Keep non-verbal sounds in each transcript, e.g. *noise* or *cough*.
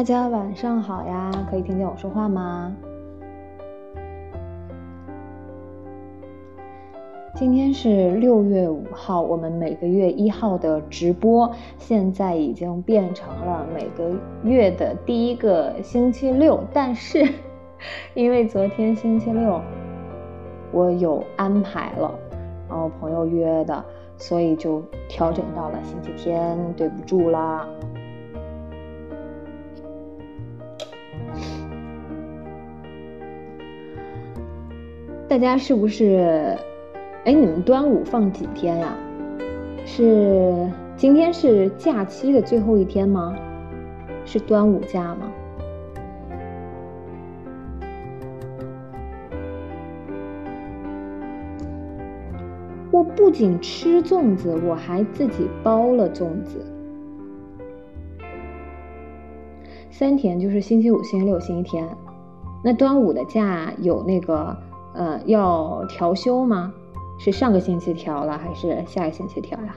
大家晚上好呀，可以听见我说话吗？今天是六月五号，我们每个月一号的直播，现在已经变成了每个月的第一个星期六。但是，*laughs* 因为昨天星期六我有安排了，然后朋友约的，所以就调整到了星期天，对不住啦。大家是不是？哎，你们端午放几天呀？是今天是假期的最后一天吗？是端午假吗？我不仅吃粽子，我还自己包了粽子。三天就是星期五、星期六、星期天。那端午的假有那个？呃，要调休吗？是上个星期调了，还是下个星期调呀？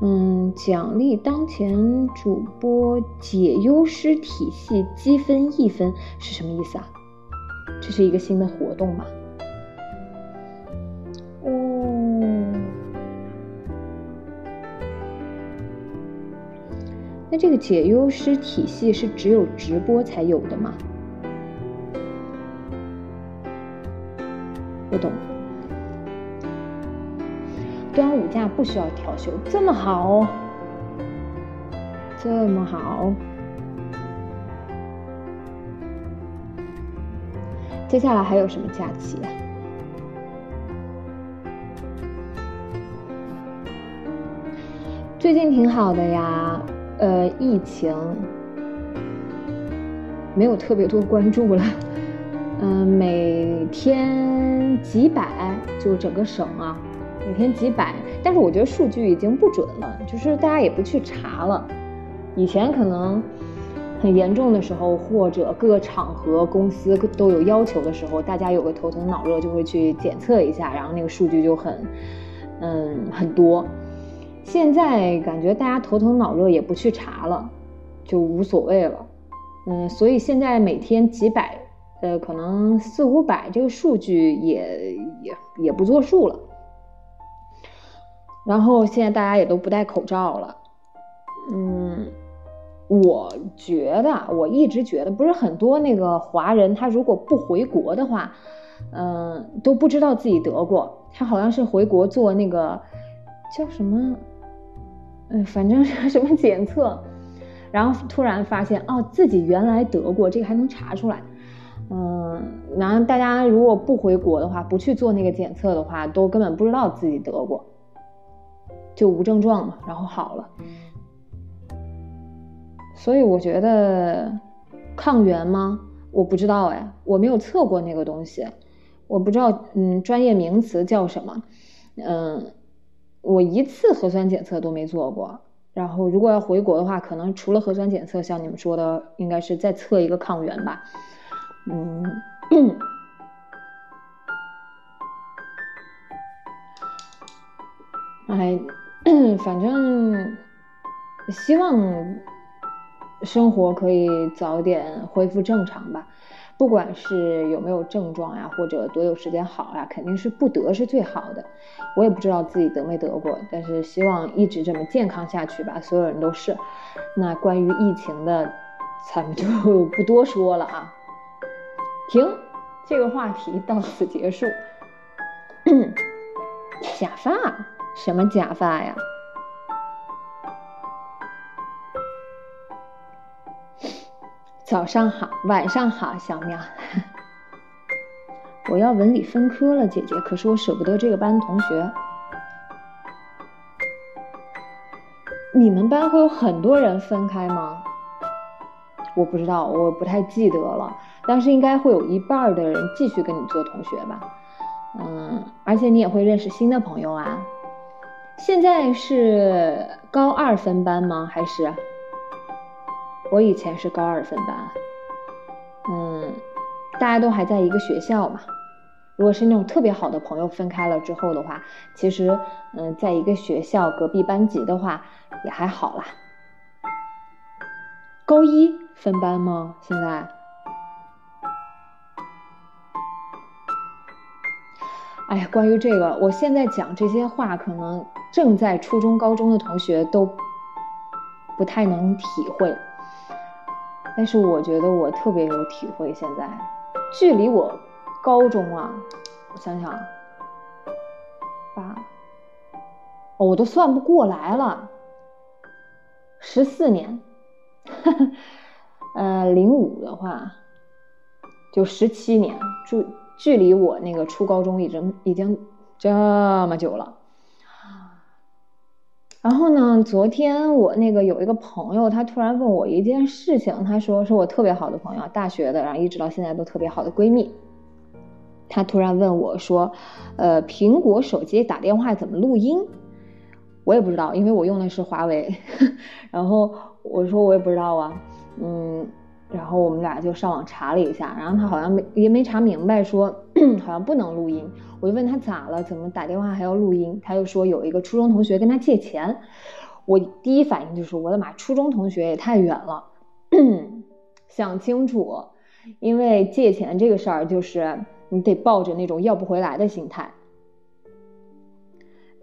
嗯，奖励当前主播解忧师体系积分一分是什么意思啊？这是一个新的活动吗？这个解忧师体系是只有直播才有的吗？不懂。端午假不需要调休，这么好，这么好。接下来还有什么假期啊？最近挺好的呀。呃，疫情没有特别多关注了，嗯，每天几百，就整个省啊，每天几百，但是我觉得数据已经不准了，就是大家也不去查了。以前可能很严重的时候，或者各个场合、公司都有要求的时候，大家有个头疼脑热就会去检测一下，然后那个数据就很，嗯，很多。现在感觉大家头疼脑热也不去查了，就无所谓了，嗯，所以现在每天几百，呃，可能四五百这个数据也也也不作数了。然后现在大家也都不戴口罩了，嗯，我觉得我一直觉得不是很多那个华人他如果不回国的话，嗯，都不知道自己得过，他好像是回国做那个叫什么。嗯，反正是 *laughs* 什么检测，然后突然发现哦，自己原来得过，这个还能查出来。嗯，然后大家如果不回国的话，不去做那个检测的话，都根本不知道自己得过，就无症状嘛，然后好了。所以我觉得抗原吗？我不知道哎，我没有测过那个东西，我不知道嗯专业名词叫什么，嗯。我一次核酸检测都没做过，然后如果要回国的话，可能除了核酸检测，像你们说的，应该是再测一个抗原吧。嗯，哎，反正希望生活可以早点恢复正常吧。不管是有没有症状呀，或者多有时间好呀，肯定是不得是最好的。我也不知道自己得没得过，但是希望一直这么健康下去吧。所有人都是。那关于疫情的，咱们就不多说了啊。停，这个话题到此结束。*coughs* 假发？什么假发呀？早上好，晚上好，小喵。*laughs* 我要文理分科了，姐姐。可是我舍不得这个班同学。你们班会有很多人分开吗？我不知道，我不太记得了。但是应该会有一半的人继续跟你做同学吧。嗯，而且你也会认识新的朋友啊。现在是高二分班吗？还是？我以前是高二分班，嗯，大家都还在一个学校嘛，如果是那种特别好的朋友分开了之后的话，其实，嗯，在一个学校隔壁班级的话也还好啦。高一分班吗？现在？哎呀，关于这个，我现在讲这些话，可能正在初中、高中的同学都不太能体会，但是我觉得我特别有体会。现在，距离我。高中啊，我想想，八，哦，我都算不过来了，十四年，*laughs* 呃，零五的话，就十七年，距距离我那个初高中已经已经这么久了。然后呢，昨天我那个有一个朋友，他突然问我一件事情，他说是我特别好的朋友，大学的，然后一直到现在都特别好的闺蜜。他突然问我说：“呃，苹果手机打电话怎么录音？”我也不知道，因为我用的是华为。*laughs* 然后我说我也不知道啊，嗯，然后我们俩就上网查了一下，然后他好像没也没查明白，说 *clears throat* 好像不能录音。我就问他咋了，怎么打电话还要录音？他又说有一个初中同学跟他借钱。我第一反应就是我的妈，初中同学也太远了。*clears throat* 想清楚，因为借钱这个事儿就是。你得抱着那种要不回来的心态，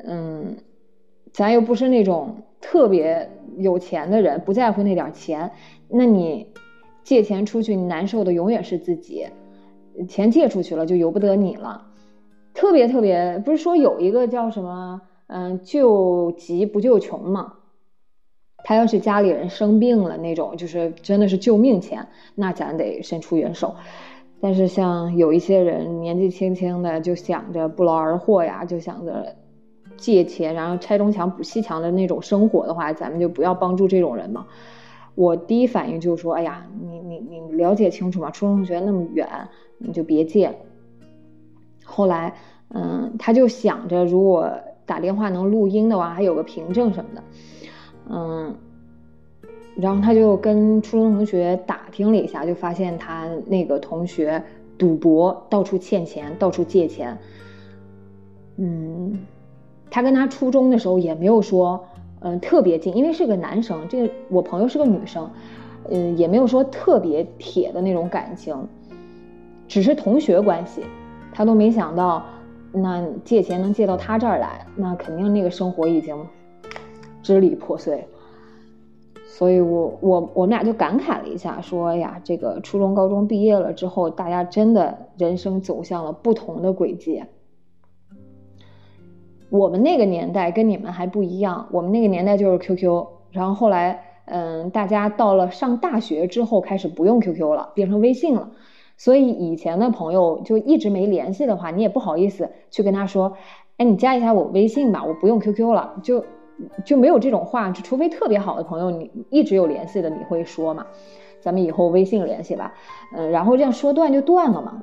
嗯，咱又不是那种特别有钱的人，不在乎那点钱。那你借钱出去，你难受的永远是自己。钱借出去了，就由不得你了。特别特别，不是说有一个叫什么，嗯，救急不救穷嘛？他要是家里人生病了那种，就是真的是救命钱，那咱得伸出援手。但是像有一些人年纪轻轻的就想着不劳而获呀，就想着借钱，然后拆东墙补西墙的那种生活的话，咱们就不要帮助这种人嘛。我第一反应就是说，哎呀，你你你了解清楚嘛，初中同学那么远，你就别借。后来，嗯，他就想着如果打电话能录音的话，还有个凭证什么的，嗯。然后他就跟初中同学打听了一下，就发现他那个同学赌博，到处欠钱，到处借钱。嗯，他跟他初中的时候也没有说，嗯，特别近，因为是个男生，这个我朋友是个女生，嗯，也没有说特别铁的那种感情，只是同学关系。他都没想到，那借钱能借到他这儿来，那肯定那个生活已经支离破碎。所以，我我我们俩就感慨了一下，说呀，这个初中、高中毕业了之后，大家真的人生走向了不同的轨迹。我们那个年代跟你们还不一样，我们那个年代就是 QQ，然后后来，嗯，大家到了上大学之后开始不用 QQ 了，变成微信了。所以以前的朋友就一直没联系的话，你也不好意思去跟他说，哎，你加一下我微信吧，我不用 QQ 了，就。就没有这种话，除非特别好的朋友，你一直有联系的，你会说嘛？咱们以后微信联系吧，嗯，然后这样说断就断了嘛。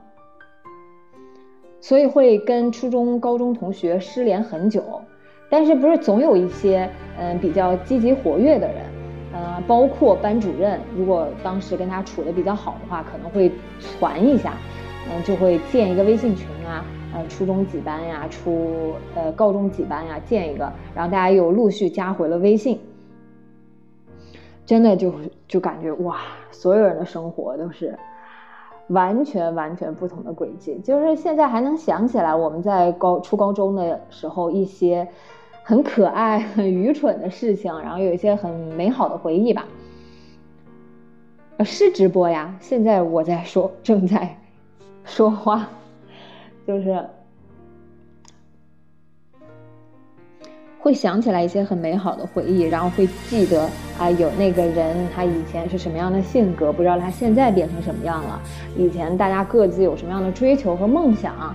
所以会跟初中、高中同学失联很久，但是不是总有一些嗯比较积极活跃的人，呃，包括班主任，如果当时跟他处的比较好的话，可能会传一下，嗯，就会建一个微信群啊。呃，初中几班呀？初呃，高中几班呀？建一个，然后大家又陆续加回了微信。真的就就感觉哇，所有人的生活都是完全完全不同的轨迹。就是现在还能想起来我们在高初高中的时候一些很可爱、*laughs* 很愚蠢的事情，然后有一些很美好的回忆吧。是直播呀，现在我在说，正在 *laughs* 说话。就是会想起来一些很美好的回忆，然后会记得啊，有那个人他以前是什么样的性格，不知道他现在变成什么样了。以前大家各自有什么样的追求和梦想，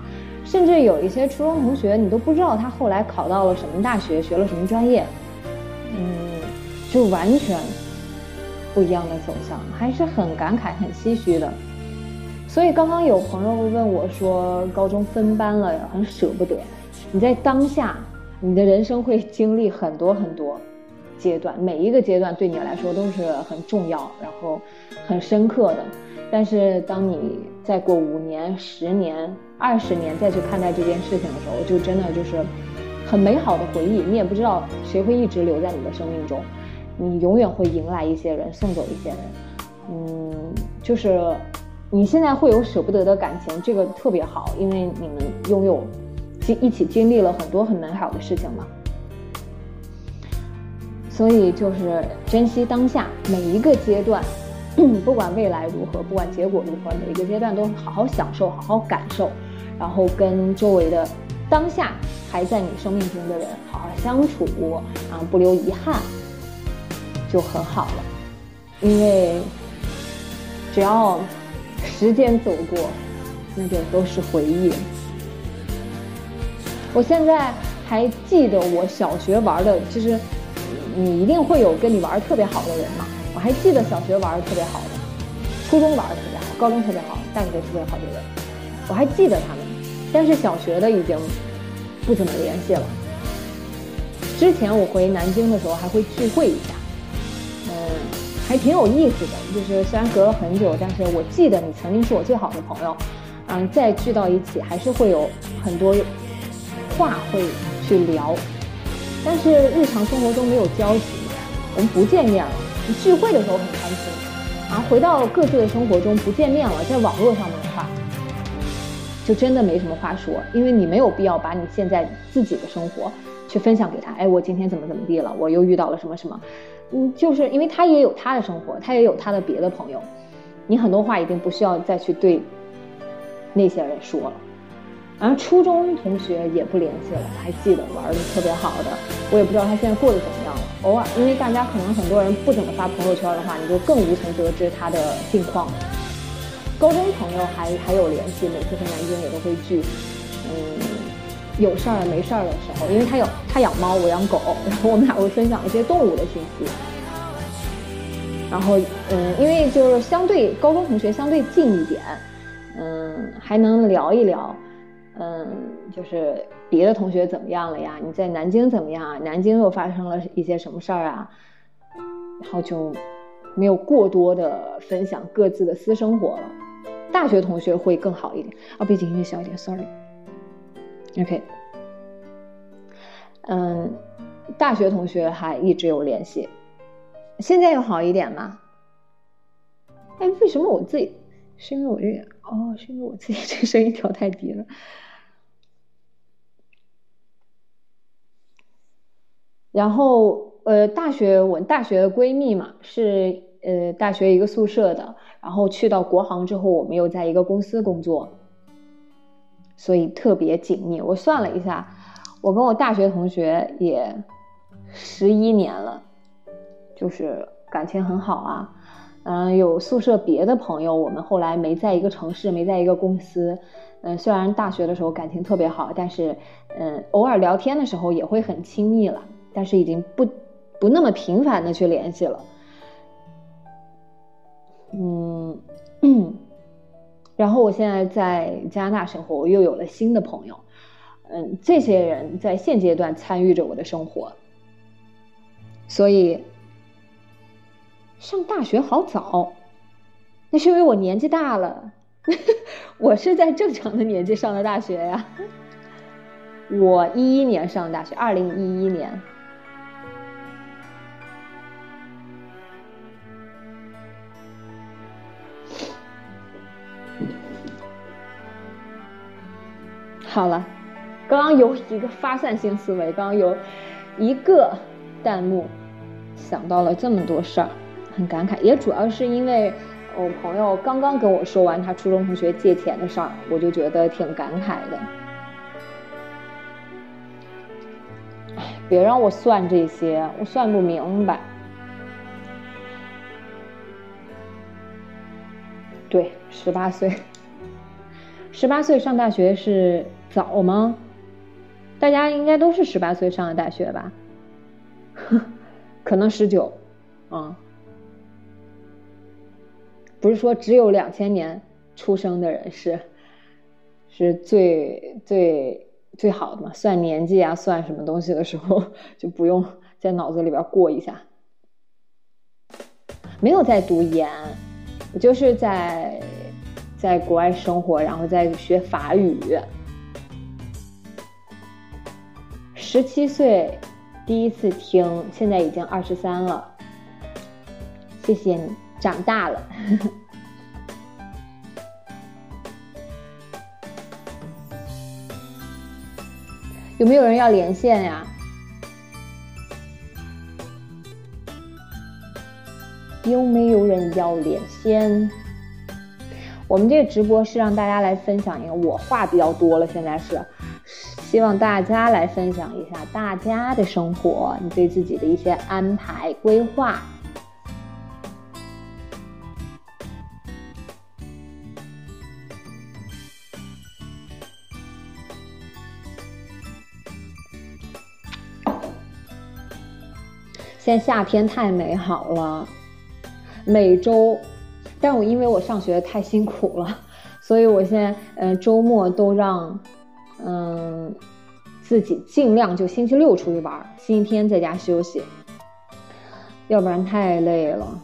甚至有一些初中同学，你都不知道他后来考到了什么大学，学了什么专业，嗯，就完全不一样的走向，还是很感慨、很唏嘘的。所以刚刚有朋友问我说：“高中分班了，很舍不得。你在当下，你的人生会经历很多很多，阶段，每一个阶段对你来说都是很重要，然后很深刻的。但是当你再过五年、十年、二十年再去看待这件事情的时候，就真的就是很美好的回忆。你也不知道谁会一直留在你的生命中，你永远会迎来一些人，送走一些人。嗯，就是你现在会有舍不得的感情，这个特别好，因为你们拥有经一起经历了很多很美好的事情嘛。所以就是珍惜当下每一个阶段。不管未来如何，不管结果如何，每个阶段都好好享受，好好感受，然后跟周围的当下还在你生命中的人好好相处，啊，不留遗憾，就很好了。因为只要时间走过，那就都是回忆。我现在还记得我小学玩的，其实你一定会有跟你玩特别好的人嘛。我还记得小学玩的特别好的，初中玩的特别好，高中特别好，大学特别好的人，我还记得他们。但是小学的已经不怎么联系了。之前我回南京的时候还会聚会一下，嗯，还挺有意思的。就是虽然隔了很久，但是我记得你曾经是我最好的朋友，嗯，再聚到一起还是会有很多话会去聊，但是日常生活中没有交集，我们不见面了。聚会的时候很开心，啊，回到各自的生活中不见面了，在网络上面的话，就真的没什么话说，因为你没有必要把你现在自己的生活去分享给他。哎，我今天怎么怎么地了？我又遇到了什么什么？嗯，就是因为他也有他的生活，他也有他的别的朋友，你很多话已经不需要再去对那些人说了。然后初中同学也不联系了，还记得玩的特别好的，我也不知道他现在过得怎么样了。偶尔，因为大家可能很多人不怎么发朋友圈的话，你就更无从得知他的近况。高中朋友还还有联系，每次回南京也都会聚。嗯，有事儿没事儿的时候，因为他有他养猫，我养狗，然后我们俩会分享一些动物的信息。然后，嗯，因为就是相对高中同学相对近一点，嗯，还能聊一聊。嗯，就是别的同学怎么样了呀？你在南京怎么样啊？南京又发生了一些什么事儿啊？然后就没有过多的分享各自的私生活了。大学同学会更好一点啊，背景音乐小一点，sorry。OK，嗯，大学同学还一直有联系，现在又好一点吗？哎，为什么我自己？是因为我这个哦，是因为我自己这声音调太低了。然后，呃，大学我大学的闺蜜嘛，是呃大学一个宿舍的。然后去到国航之后，我们又在一个公司工作，所以特别紧密。我算了一下，我跟我大学同学也十一年了，就是感情很好啊。嗯，有宿舍别的朋友，我们后来没在一个城市，没在一个公司。嗯，虽然大学的时候感情特别好，但是嗯，偶尔聊天的时候也会很亲密了。但是已经不不那么频繁的去联系了，嗯，然后我现在在加拿大生活，我又有了新的朋友，嗯，这些人在现阶段参与着我的生活，所以上大学好早，那是因为我年纪大了，*laughs* 我是在正常的年纪上的大学呀，*laughs* 我一一年上大学，二零一一年。好了，刚刚有一个发散性思维，刚刚有一个弹幕想到了这么多事儿，很感慨。也主要是因为我朋友刚刚跟我说完他初中同学借钱的事儿，我就觉得挺感慨的。别让我算这些，我算不明白。对，十八岁，十八岁上大学是。早吗？大家应该都是十八岁上的大学吧？*laughs* 可能十九，啊，不是说只有两千年出生的人是是最最最好的嘛？算年纪啊，算什么东西的时候就不用在脑子里边过一下。没有在读研，我就是在在国外生活，然后在学法语。十七岁第一次听，现在已经二十三了。谢谢你，长大了。*laughs* 有没有人要连线呀？有没有人要连线？我们这个直播是让大家来分享一个，我话比较多了，现在是希望大家来分享一下大家的生活，你对自己的一些安排规划。现在夏天太美好了。每周，但我因为我上学太辛苦了，所以我现在嗯周末都让嗯自己尽量就星期六出去玩，星期天在家休息，要不然太累了，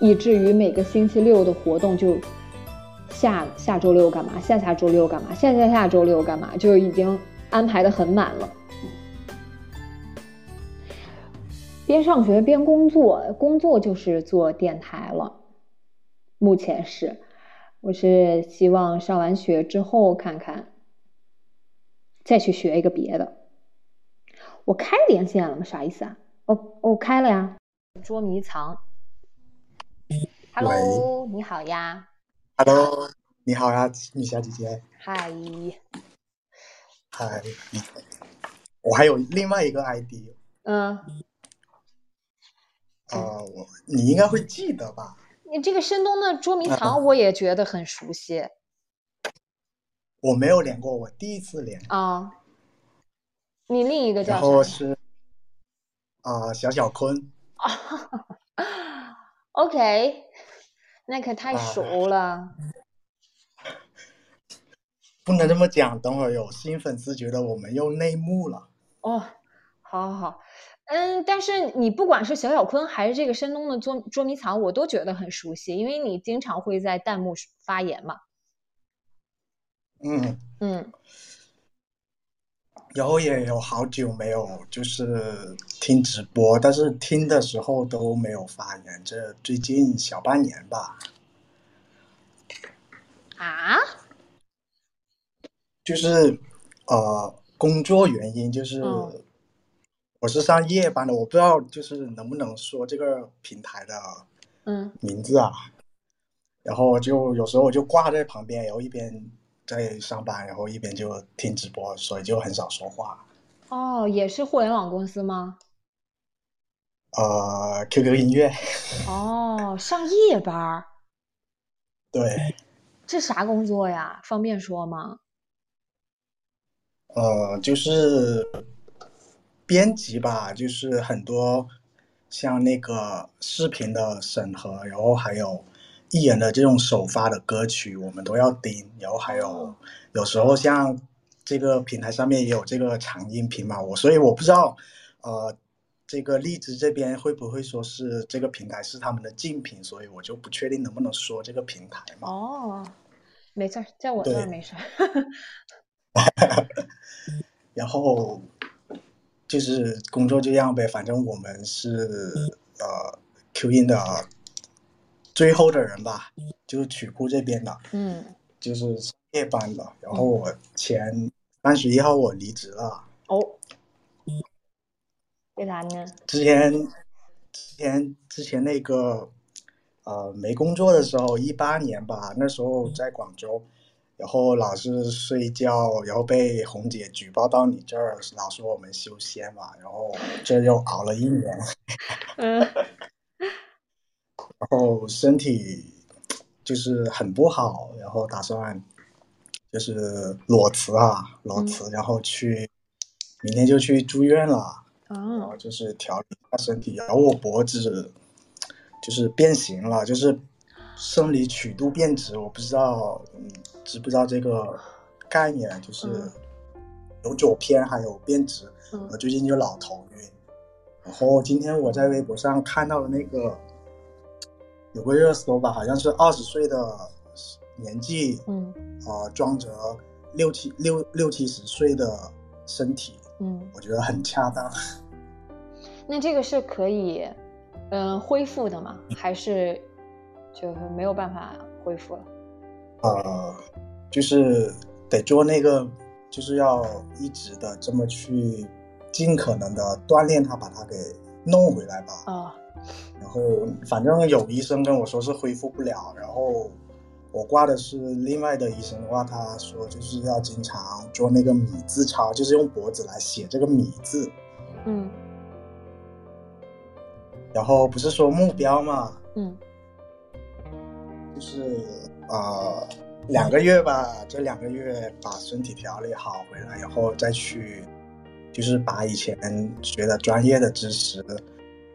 以至于每个星期六的活动就下下周六干嘛，下下周六干嘛，下下下周六干嘛，就已经安排的很满了。边上学边工作，工作就是做电台了。目前是，我是希望上完学之后看看，再去学一个别的。我开连线了吗？啥意思啊？我我开了呀。捉迷藏。Hello，你好呀。Hello，你好呀，米小姐姐。嗨。嗨。我还有另外一个 ID。嗯。啊，我你应该会记得吧？你这个深冬的捉迷藏，我也觉得很熟悉。我没有连过，我第一次连啊。你另一个叫然后是啊，小小坤。啊 *laughs* OK，那可太熟了。*laughs* 不能这么讲，等会儿有新粉丝觉得我们又内幕了。哦，好好好。嗯，但是你不管是小小坤还是这个山东的捉捉迷藏，我都觉得很熟悉，因为你经常会在弹幕发言嘛。嗯嗯。然后也有好久没有就是听直播，但是听的时候都没有发言，这最近小半年吧。啊？就是呃，工作原因就是。我是上夜班的，我不知道就是能不能说这个平台的嗯名字啊。然后就有时候我就挂在旁边，然后一边在上班，然后一边就听直播，所以就很少说话。哦，也是互联网公司吗？呃，QQ 音乐。哦，*laughs* 上夜班。对。这啥工作呀？方便说吗？呃，就是。编辑吧，就是很多像那个视频的审核，然后还有艺人的这种首发的歌曲，我们都要盯。然后还有有时候像这个平台上面也有这个长音频嘛，我所以我不知道，呃，这个荔枝这边会不会说是这个平台是他们的竞品，所以我就不确定能不能说这个平台嘛。哦，没事儿，在我这儿没事儿。*laughs* *laughs* 然后。就是工作这样呗，反正我们是呃 Q 音的最后的人吧，就是曲库这边的，嗯，就是夜班的。然后我前三十一号我离职了。哦，为啥呢？之前之前之前那个呃没工作的时候，一八年吧，那时候在广州。然后老是睡觉，然后被红姐举报到你这儿，老说我们修仙嘛，然后这又熬了一年，嗯，*laughs* 然后身体就是很不好，然后打算就是裸辞啊，裸辞，然后去明天就去住院了，然后就是调理一下身体，然后我脖子就是变形了，就是生理曲度变直，我不知道，嗯。知不知道这个概念？就是有左偏还有变直，嗯我最近就老头晕。然后今天我在微博上看到了那个有个热搜吧，好像是二十岁的年纪，嗯呃，装着六七六六七十岁的身体，嗯，我觉得很恰当。那这个是可以嗯、呃恢复的吗？还是就是没有办法恢复了？呃，就是得做那个，就是要一直的这么去尽可能的锻炼它，把它给弄回来吧。哦，然后反正有医生跟我说是恢复不了，然后我挂的是另外的医生的话，他说就是要经常做那个米字操，就是用脖子来写这个米字。嗯然后不是说目标嘛，嗯就是呃两个月吧，这两个月把身体调理好回来，然后再去就是把以前学的专业的知识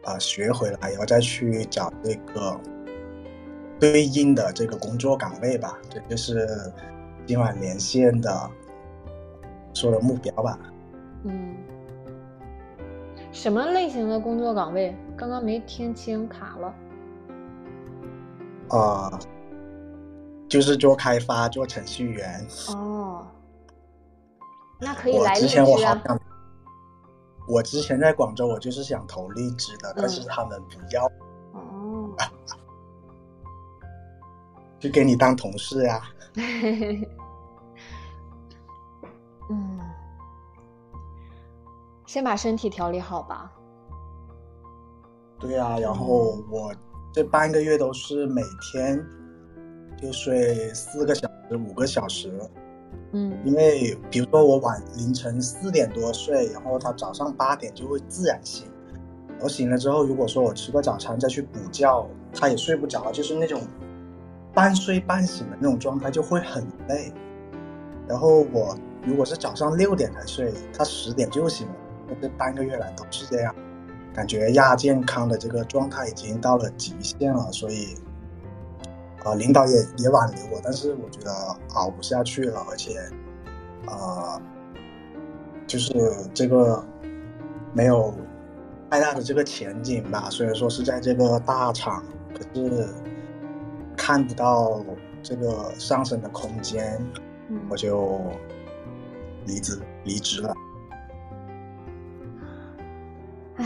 啊、呃学回来，然后再去找这个对应的这个工作岗位吧，这就是今晚连线的说的目标吧。嗯，什么类型的工作岗位？刚刚没听清，卡了。啊、就是做开发，做程序员。哦，那可以来荔之前我。好想，我之前在广州，我就是想投荔枝的，但是嗯他们不要，哦，就给你当同事呀、嗯，先把身体调理好吧。对呀、然后嗯我这半个月都是每天就睡四个小时、五个小时，嗯因为比如说我晚凌晨四点多睡，然后他早上八点就会自然醒，然后醒了之后，如果说我吃个早餐再去补觉，他也睡不着，就是那种半睡半醒的那种状态，就会很累。然后我如果是早上六点才睡，他十点就醒了，这半个月来都是这样，感觉亚健康的这个状态已经到了极限了，所以。啊、领导也也挽留我，但是我觉得熬不下去了，而且，啊，就是这个没有太大的这个前景吧。虽然说是在这个大厂，可是看不到这个上升的空间，嗯我就离职离职了。唉，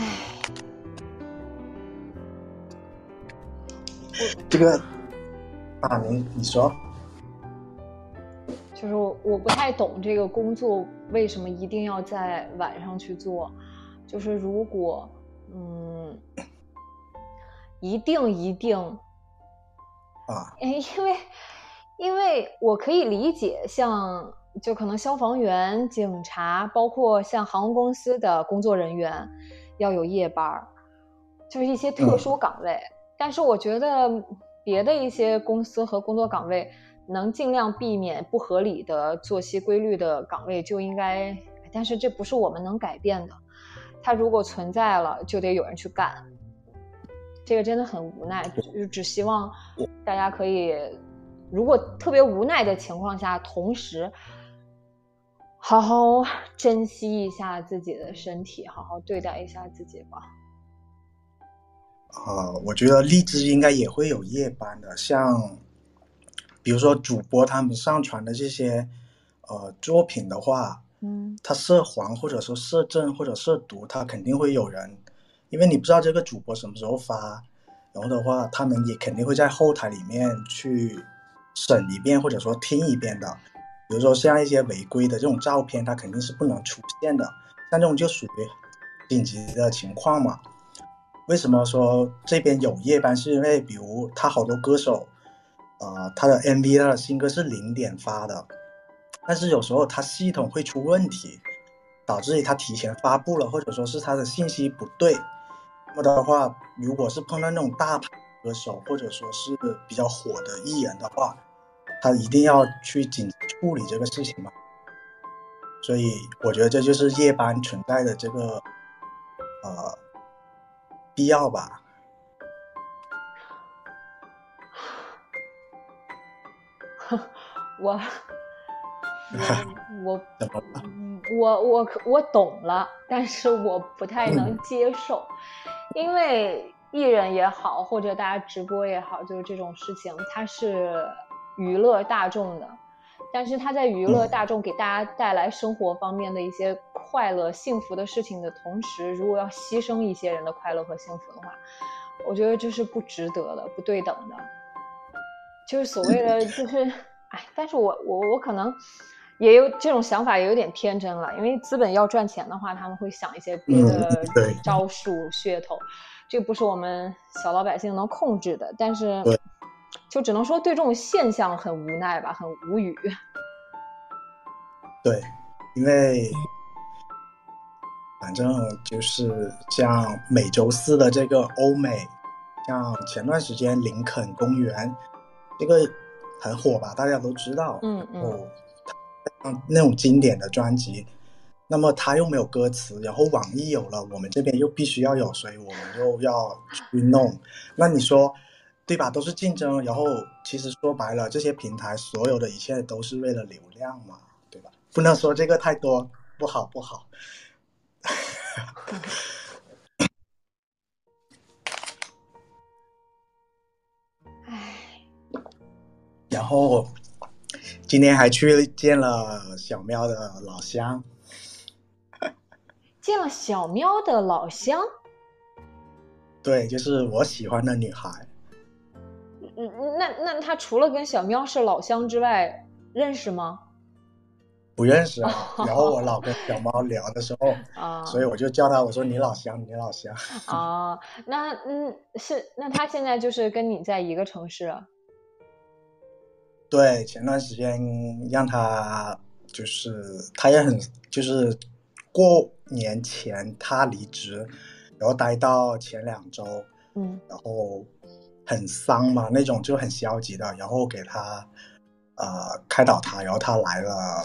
这个啊，您你说，就是我我不太懂这个工作为什么一定要在晚上去做，就是如果嗯，一定一定啊，哎，因为因为我可以理解，像就可能消防员、警察，包括像航空公司的工作人员要有夜班儿，就是一些特嗯。殊岗位。但是我觉得别的一些公司和工作岗位能尽量避免不合理的作息规律的岗位就应该，但是这不是我们能改变的。它如果存在了，就得有人去干。这个真的很无奈，就是只希望大家可以，如果特别无奈的情况下，同时好好珍惜一下自己的身体，好好对待一下自己吧。啊，我觉得荔枝应该也会有夜班的，像比如说主播他们上传的这些呃作品的话，嗯他涉黄或者说涉政或者涉毒，他肯定会有人，因为你不知道这个主播什么时候发，然后的话，他们也肯定会在后台里面去审一遍或者说听一遍的。比如说像一些违规的这种照片，它肯定是不能出现的，像这种就属于紧急的情况嘛。为什么说这边有夜班？是因为比如他好多歌手，呃，他的 MV 他的新歌是零点发的，但是有时候他系统会出问题，导致于他提前发布了，或者说是他的信息不对。那么的话，如果是碰到那种大牌歌手，或者说是比较火的艺人的话，他一定要去紧急处理这个事情嘛。所以我觉得这就是夜班存在的这个呃必要吧。*laughs* 我 *laughs* 我我我我我懂了，但是我不太能接受，因为艺人也好，或者大家直播也好，就是这种事情，它是娱乐大众的，但是他在娱乐大众给大家带来生活方面的一些快乐、幸福的事情的同时，如果要牺牲一些人的快乐和幸福的话，我觉得这是不值得的、不对等的，就是所谓的就是。哎，但是我我我可能也有这种想法，也有点天真了。因为资本要赚钱的话，他们会想一些别的招数、噱头，这不是我们小老百姓能控制的。但是，就只能说对这种现象很无奈吧，很无语。对，因为反正就是像每周四的这个欧美，像前段时间林肯公园这个。很火吧，大家都知道。嗯嗯。那种经典的专辑，那么他又没有歌词，然后网易有了，我们这边又必须要有，所以我们又要去弄。那你说，对吧？都是竞争。然后其实说白了，这些平台所有的一切都是为了流量嘛，对吧？不能说这个太多不好不好。*laughs* 然后今天还去见了小喵的老乡，见了小喵的老乡，对，就是我喜欢的女孩。嗯，那那他除了跟小喵是老乡之外，认识吗？不认识啊。然后我老跟小猫聊的时候啊，所以我就叫他，我说你老乡，你老乡。啊，那嗯是，那他现在就是跟你在一个城市。*laughs* 对，前段时间让他就是他也很就是过年前他离职，然后待到前两周，嗯，然后很丧嘛，那种就很消极的，然后给他呃开导他，然后他来了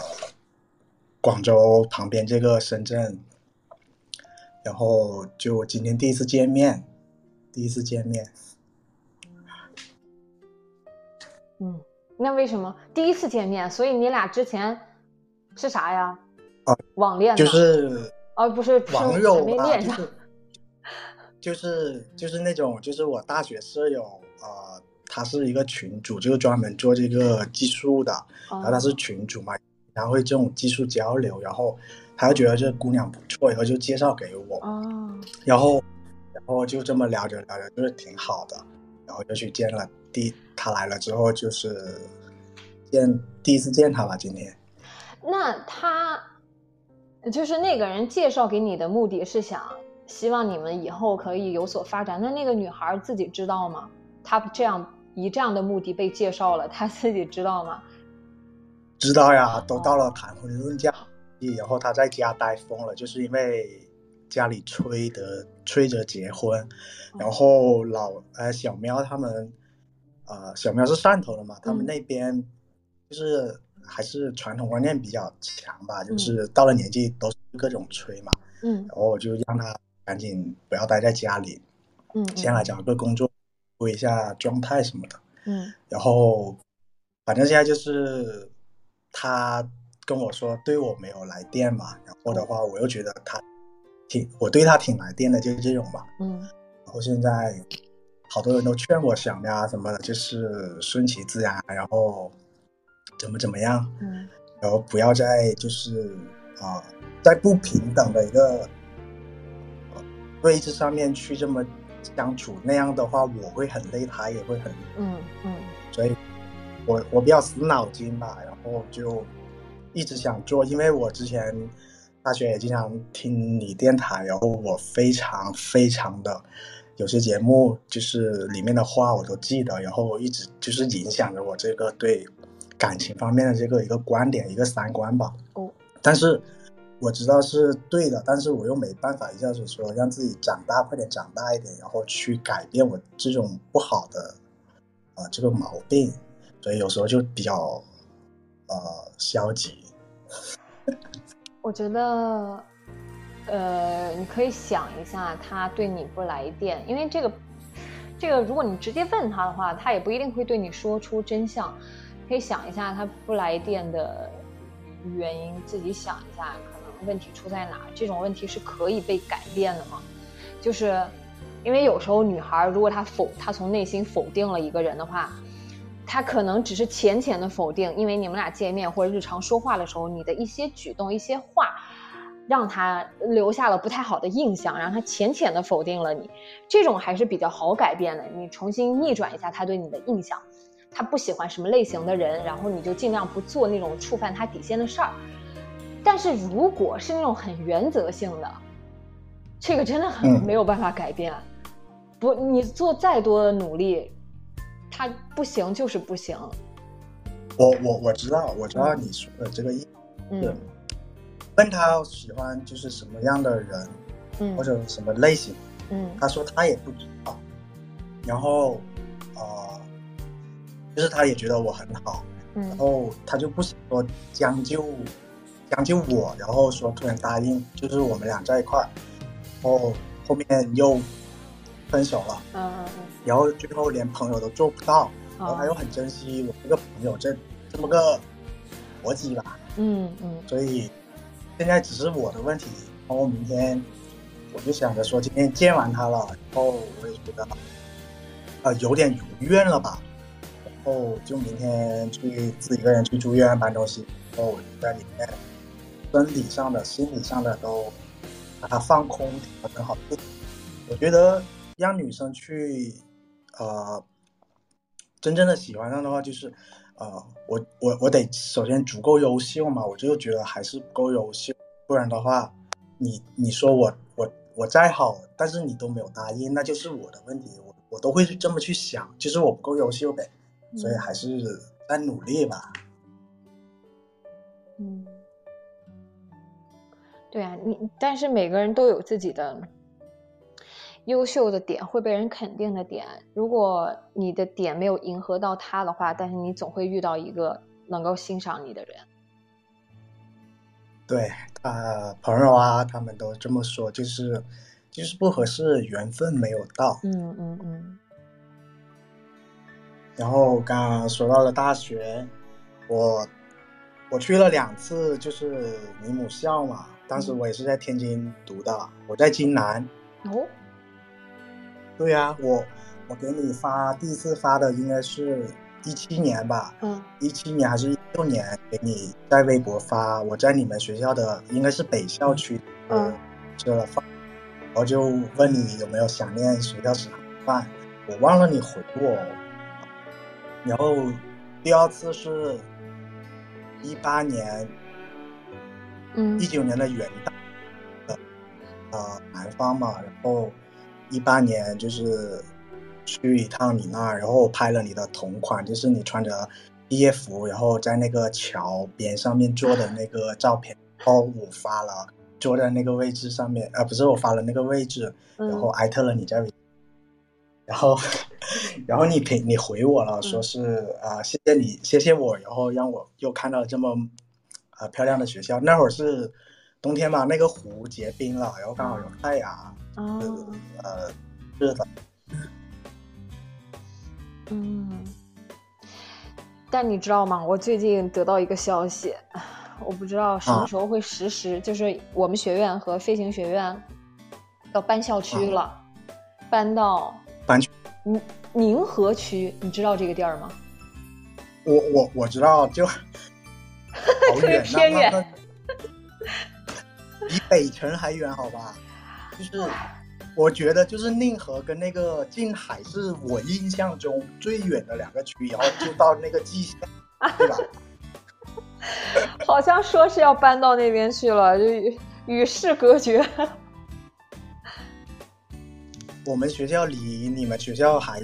广州旁边这个深圳，然后就今天第一次见面，第一次见面，嗯。那为什么第一次见面？所以你俩之前是啥呀？啊，网恋就是，啊，不是网友吧？就是就是那种，就是我大学舍友，呃，他是一个群主，就是专门做这个技术的，然后他是群主嘛，然后会这种技术交流，然后他就觉得这姑娘不错，然后就介绍给我，哦，然后然后就这么聊着聊着，就是挺好的，然后就去见了。第他来了之后，就是见第一次见他吧。今天，那他就是那个人介绍给你的目的是想希望你们以后可以有所发展。那那个女孩自己知道吗？她这样以这样的目的被介绍了，她自己知道吗？知道呀，都到了谈婚论嫁，然后他在家待疯了，就是因为家里催的催着结婚，然后老呃小喵他们。呃，小喵是汕头的嘛，他们那边就是还是传统观念比较强吧，就是到了年纪都是各种催嘛。嗯。然后我就让他赶紧不要待在家里，嗯，先来找个工作，过一下状态什么的。嗯。然后，反正现在就是他跟我说对我没有来电嘛，然后的话我又觉得他挺我对他挺来电的，就是这种吧。嗯。然后现在。好多人都劝我想呀什么的，就是顺其自然，然后怎么怎么样，嗯，然后不要再就是啊，在不平等的一个位置上面去这么相处，那样的话我会很累，他也会很嗯嗯，所以我我比较死脑筋吧，然后就一直想做，因为我之前大学也经常听你电台，然后我非常非常的。有些节目就是里面的话我都记得，然后一直就是影响着我这个对感情方面的这个一个观点、一个三观吧。哦，但是我知道是对的，但是我又没办法一下子说让自己长大，快点长大一点，然后去改变我这种不好的啊这个毛病，所以有时候就比较呃消极。*laughs* 我觉得。呃，你可以想一下，他对你不来电，因为这个，这个，如果你直接问他的话，他也不一定会对你说出真相。可以想一下，他不来电的原因，自己想一下，可能问题出在哪？这种问题是可以被改变的吗？就是因为有时候女孩如果她否，她从内心否定了一个人的话，她可能只是浅浅的否定，因为你们俩见面或者日常说话的时候，你的一些举动、一些话。让他留下了不太好的印象，让他浅浅的否定了你，这种还是比较好改变的。你重新逆转一下他对你的印象，他不喜欢什么类型的人，然后你就尽量不做那种触犯他底线的事儿。但是如果是那种很原则性的，这个真的很没有办法改变。不，你做再多的努力，他不行就是不行。我我我知道，我知道你说的这个意思。嗯。问他喜欢就是什么样的人，嗯，或者什么类型，嗯，他说他也不知道，然后，呃，就是他也觉得我很好，嗯，然后他就不想说将就，将就我，然后说突然答应，就是我们俩在一块儿，然后后面又分手了，嗯嗯嗯，然后最后连朋友都做不到，然后他又很珍惜我这个朋友这这么个逻辑吧，嗯嗯，所以。现在只是我的问题，然后明天我就想着说，今天见完他了，然后我也觉得，呃，有点如愿了吧，然后就明天去自己一个人去住院搬东西，然后我就在里面，身体上的、心理上的都把它放空，调整好。我觉得让女生去，呃，真正的喜欢上的话，就是。呃，我我我得首先足够优秀嘛，我就觉得还是不够优秀，不然的话，你你说我我我再好，但是你都没有答应，那就是我的问题，我我都会这么去想，就是我不够优秀呗，所以还是在努力吧。嗯，对啊，你但是每个人都有自己的。优秀的点会被人肯定的点，如果你的点没有迎合到他的话，但是你总会遇到一个能够欣赏你的人。对他朋友啊，他们都这么说，就是就是不合适，缘分没有到。嗯嗯嗯。然后刚刚说到了大学，我我去了两次，就是你母校嘛，当时我也是在天津读的，我在津南。哦。对呀，我我给你发第一次发的应该是一七年吧，嗯，一七年还是一六年给你在微博发，我在你们学校的应该是北校区，嗯，这发，我就问你有没有想念学校食堂饭，我忘了你回我，然后第二次是一八年，嗯，一九年的元旦，呃，南方嘛，然后。一八年就是去一趟你那儿，然后拍了你的同款，就是你穿着毕业服，然后在那个桥边上面坐的那个照片。然后我发了，坐在那个位置上面，啊，不是我发了那个位置，然后艾特了你在，然后，*laughs* 然后你评你回我了，说是啊，谢谢你，谢谢我，然后让我又看到这么啊漂亮的学校。那会儿是冬天嘛，那个湖结冰了，然后刚好有太阳。哦，呃，是的，嗯，但你知道吗？我最近得到一个消息，我不知道什么时候会实施，就是我们学院和飞行学院要搬校区了，搬到搬去宁宁河区，你知道这个地儿吗？我我我知道，就 *laughs* 特别偏远，比 *laughs* 北辰还远，好吧？就是，我觉得就是宁河跟那个静海是我印象中最远的两个区，然后就到那个蓟县，对吧？*laughs* 好像说是要搬到那边去了，就与世隔绝。*laughs* 我们学校离你们学校还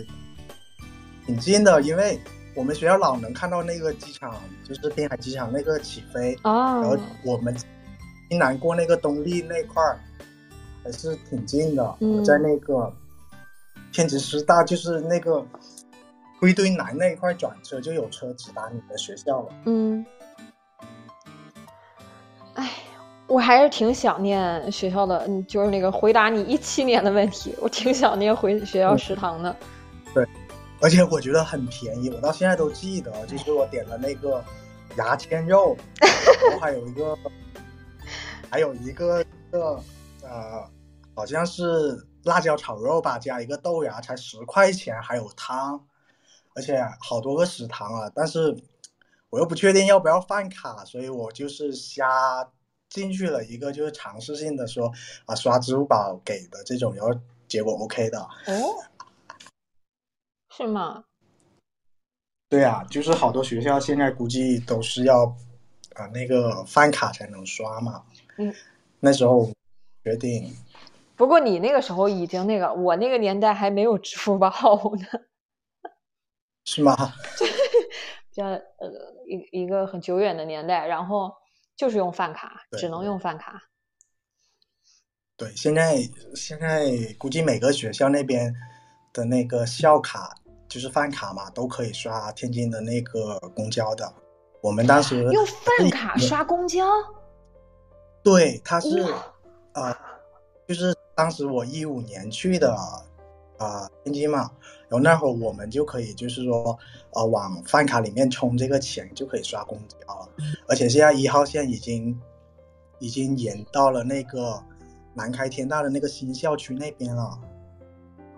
挺近的，因为我们学校老能看到那个机场，就是滨海机场那个起飞啊，然后我们经南过那个东丽那块儿。还是挺近的，我在那个天津师大，就是那个归堆南那一块转车就有车直达你的学校了。嗯，哎，我还是挺想念学校的，嗯，就是那个回答你一七年的问题，我挺想念回学校食堂的。对，而且我觉得很便宜，我到现在都记得，就是我点了那个牙签肉，*laughs* 然后还有一个，还有一个个呃，好像是辣椒炒肉吧，加一个豆芽，才十块钱，还有汤，而且好多个食堂啊，但是我又不确定要不要饭卡，所以我就是瞎进去了一个，就是尝试性的说啊，刷支付宝给的这种，然后结果 OK 的。哦，是吗？对啊，就是好多学校现在估计都是要啊那个饭卡才能刷嘛。嗯，那时候决定。不过你那个时候已经那个，我那个年代还没有支付宝呢。*laughs* 是吗？*laughs* 比较呃一一个很久远的年代，然后就是用饭卡，只能用饭卡。对，现在现在估计每个学校那边的那个校卡。就是饭卡嘛，都可以刷天津的那个公交的。我们当时用饭卡刷公交，对，他是呃，就是当时我一五年去的啊天津嘛，然后那会儿我们就可以就是说呃往饭卡里面充这个钱就可以刷公交了，而且现在一号线已经已经延到了那个南开天大的那个新校区那边了，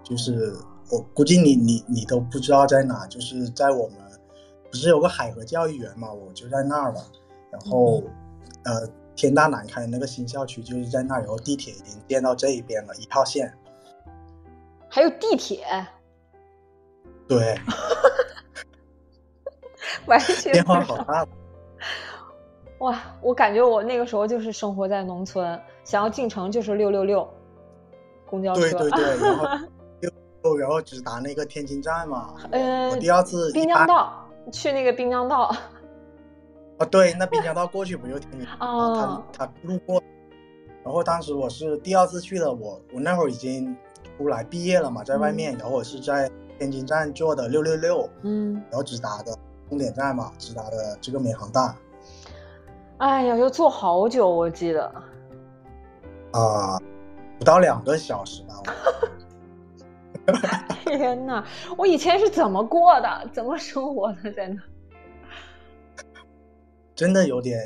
就是。我估计你你你都不知道在哪，就是在我们不是有个海河教育园嘛，我就在那儿了。然后，呃，天大南开那个新校区就是在那儿，然后地铁已经建到这一边了，一号线。还有地铁？对。*laughs* 完全变化好大。哇，我感觉我那个时候就是生活在农村，想要进城就是六六六公交车。对对对，*laughs* 然后。然后直达那个天津站嘛。嗯。我第二次。滨江道，去那个滨江道。啊，对，那滨江道过去不就天津？哦。他他路过，然后当时我是第二次去的，我我那会儿已经出来毕业了嘛，在外面，然后我是在天津站坐的六六六，嗯，然后直达的终点站嘛，直达的这个民航大。哎呀，要坐好久，我记得。啊，不到两个小时吧。*laughs* 天哪！我以前是怎么过的？怎么生活的？在那，真的有点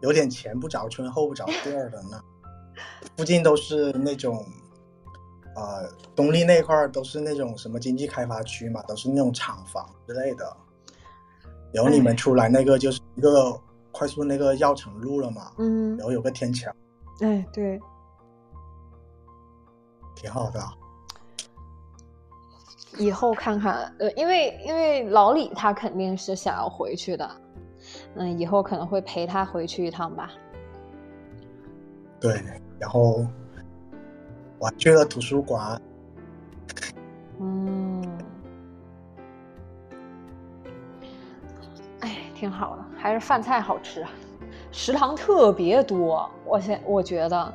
有点前不着村后不着店的呢。附近都是那种，呃，东丽那块儿都是那种什么经济开发区嘛，都是那种厂房之类的。然后你们出来那个就是一个快速那个药城路了嘛，嗯，然后有个天桥。哎，对，挺好的。以后看看，呃，因为因为老李他肯定是想要回去的，嗯，以后可能会陪他回去一趟吧。对，然后我去了图书馆。嗯，哎，挺好的，还是饭菜好吃，食堂特别多，我现我觉得。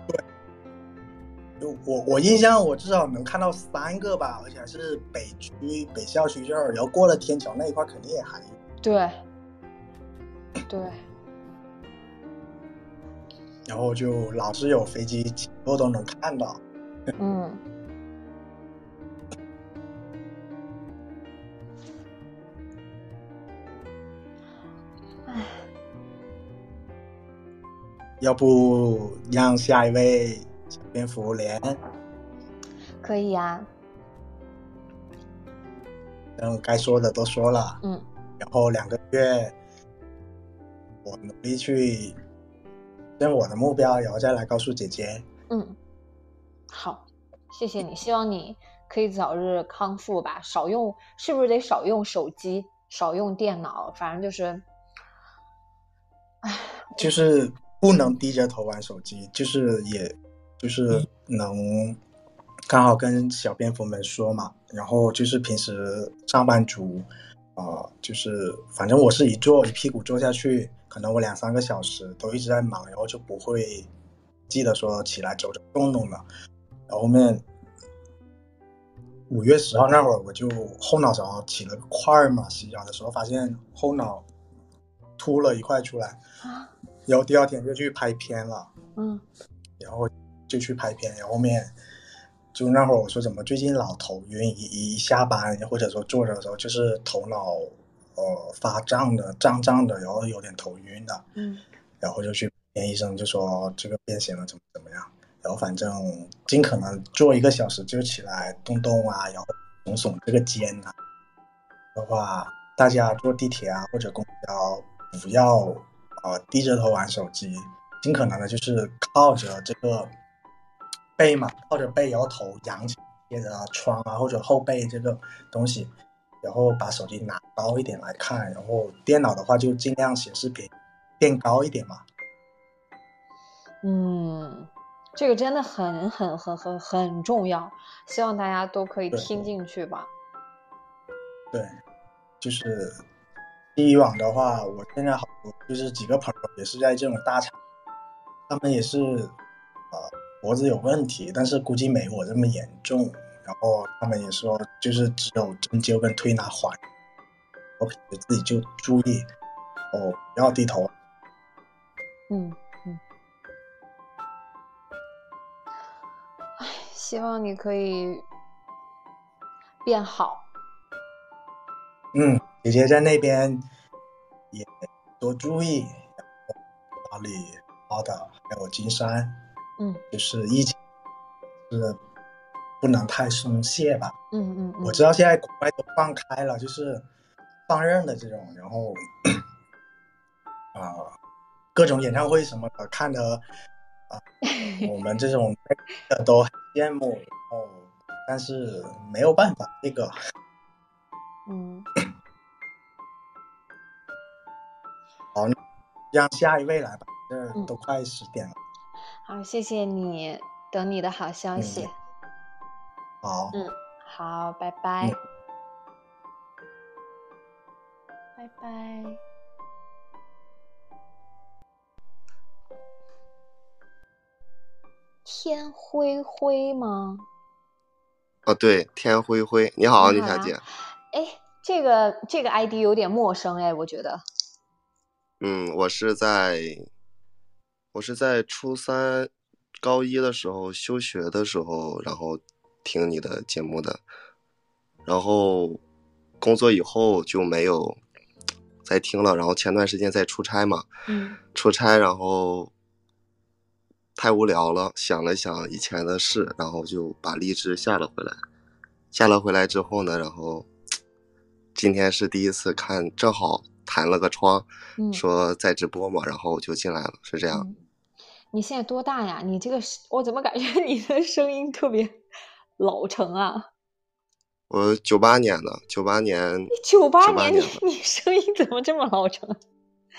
我我印象我至少能看到三个吧，而且是北区北校区这儿，然后过了天桥那一块肯定也还有。对，对。然后就老是有飞机起落都能看到。嗯。要不让下一位小？蝙蝠连可以呀，嗯，该说的都说了，嗯，然后两个月，我努力去认我的目标，然后再来告诉姐姐，嗯，好，谢谢你，希望你可以早日康复吧，少用，是不是得少用手机，少用电脑，反正就是，唉，就是不能低着头玩手机，就是也。就是能刚好跟小蝙蝠们说嘛，然后就是平时上班族，啊，就是反正我是一坐一屁股坐下去，可能我两三个小时都一直在忙，然后就不会记得说起来走走动动了。然后后面五月十号那会儿，我就后脑勺起了个块儿嘛，洗澡的时候发现后脑凸了一块出来，然后第二天就去拍片了，嗯，然后。就去拍片，然后面就那会儿我说怎么最近老头晕，一一下班或者说坐着的时候就是头脑呃发胀的、胀胀的，然后有点头晕的，嗯然后就去见医生，就说这个便血了怎么怎么样，然后反正尽可能坐一个小时就起来动动啊，然后耸耸这个肩啊。的话，大家坐地铁啊或者公交不要呃低着头玩手机，尽可能的就是靠着这个背嘛，靠着背，然后头仰起，贴着窗啊或者后背这个东西，然后把手机拿高一点来看，然后电脑的话就尽量显示屏变高一点嘛。嗯，这个真的很很很很很重要，希望大家都可以听进去吧。对，就是以往的话，我现在好多就是几个朋友也是在这种大厂，他们也是呃脖子有问题，但是估计没我这么严重。然后他们也说，就是只有针灸跟推拿缓，我平时自己就注意哦，不要低头。嗯嗯，唉，希望你可以变好。嗯，姐姐在那边也多注意，然后哪里好的，还有金山，嗯就是疫情是不能太松懈吧。嗯嗯嗯，我知道现在国外都放开了，就是放任的这种，然后啊、各种演唱会什么的看的啊、我们这种的都很羡慕，然后但是没有办法，这个嗯好，让下一位来吧，这嗯都快十点了。好，谢谢你，等你的好消息。嗯好，嗯，好，拜拜，嗯拜拜。天灰灰吗？哦，对，天灰灰，你好，你好呀李小姐。哎，这个这个 ID 有点陌生哎，我觉得。嗯，我是在，我是在初三、高一的时候休学的时候，然后听你的节目的，然后工作以后就没有再听了，然后前段时间在出差嘛，嗯出差然后太无聊了，想了想以前的事，然后就把荔枝下了回来。下了回来之后呢，然后今天是第一次看，正好弹了个窗，嗯，说在直播嘛，然后我就进来了，是这样。嗯你现在多大呀？你这个是我怎么感觉 *laughs* 你的声音特别老成啊？我九八年的，九八年，你九八98年，你你声音怎么这么老成？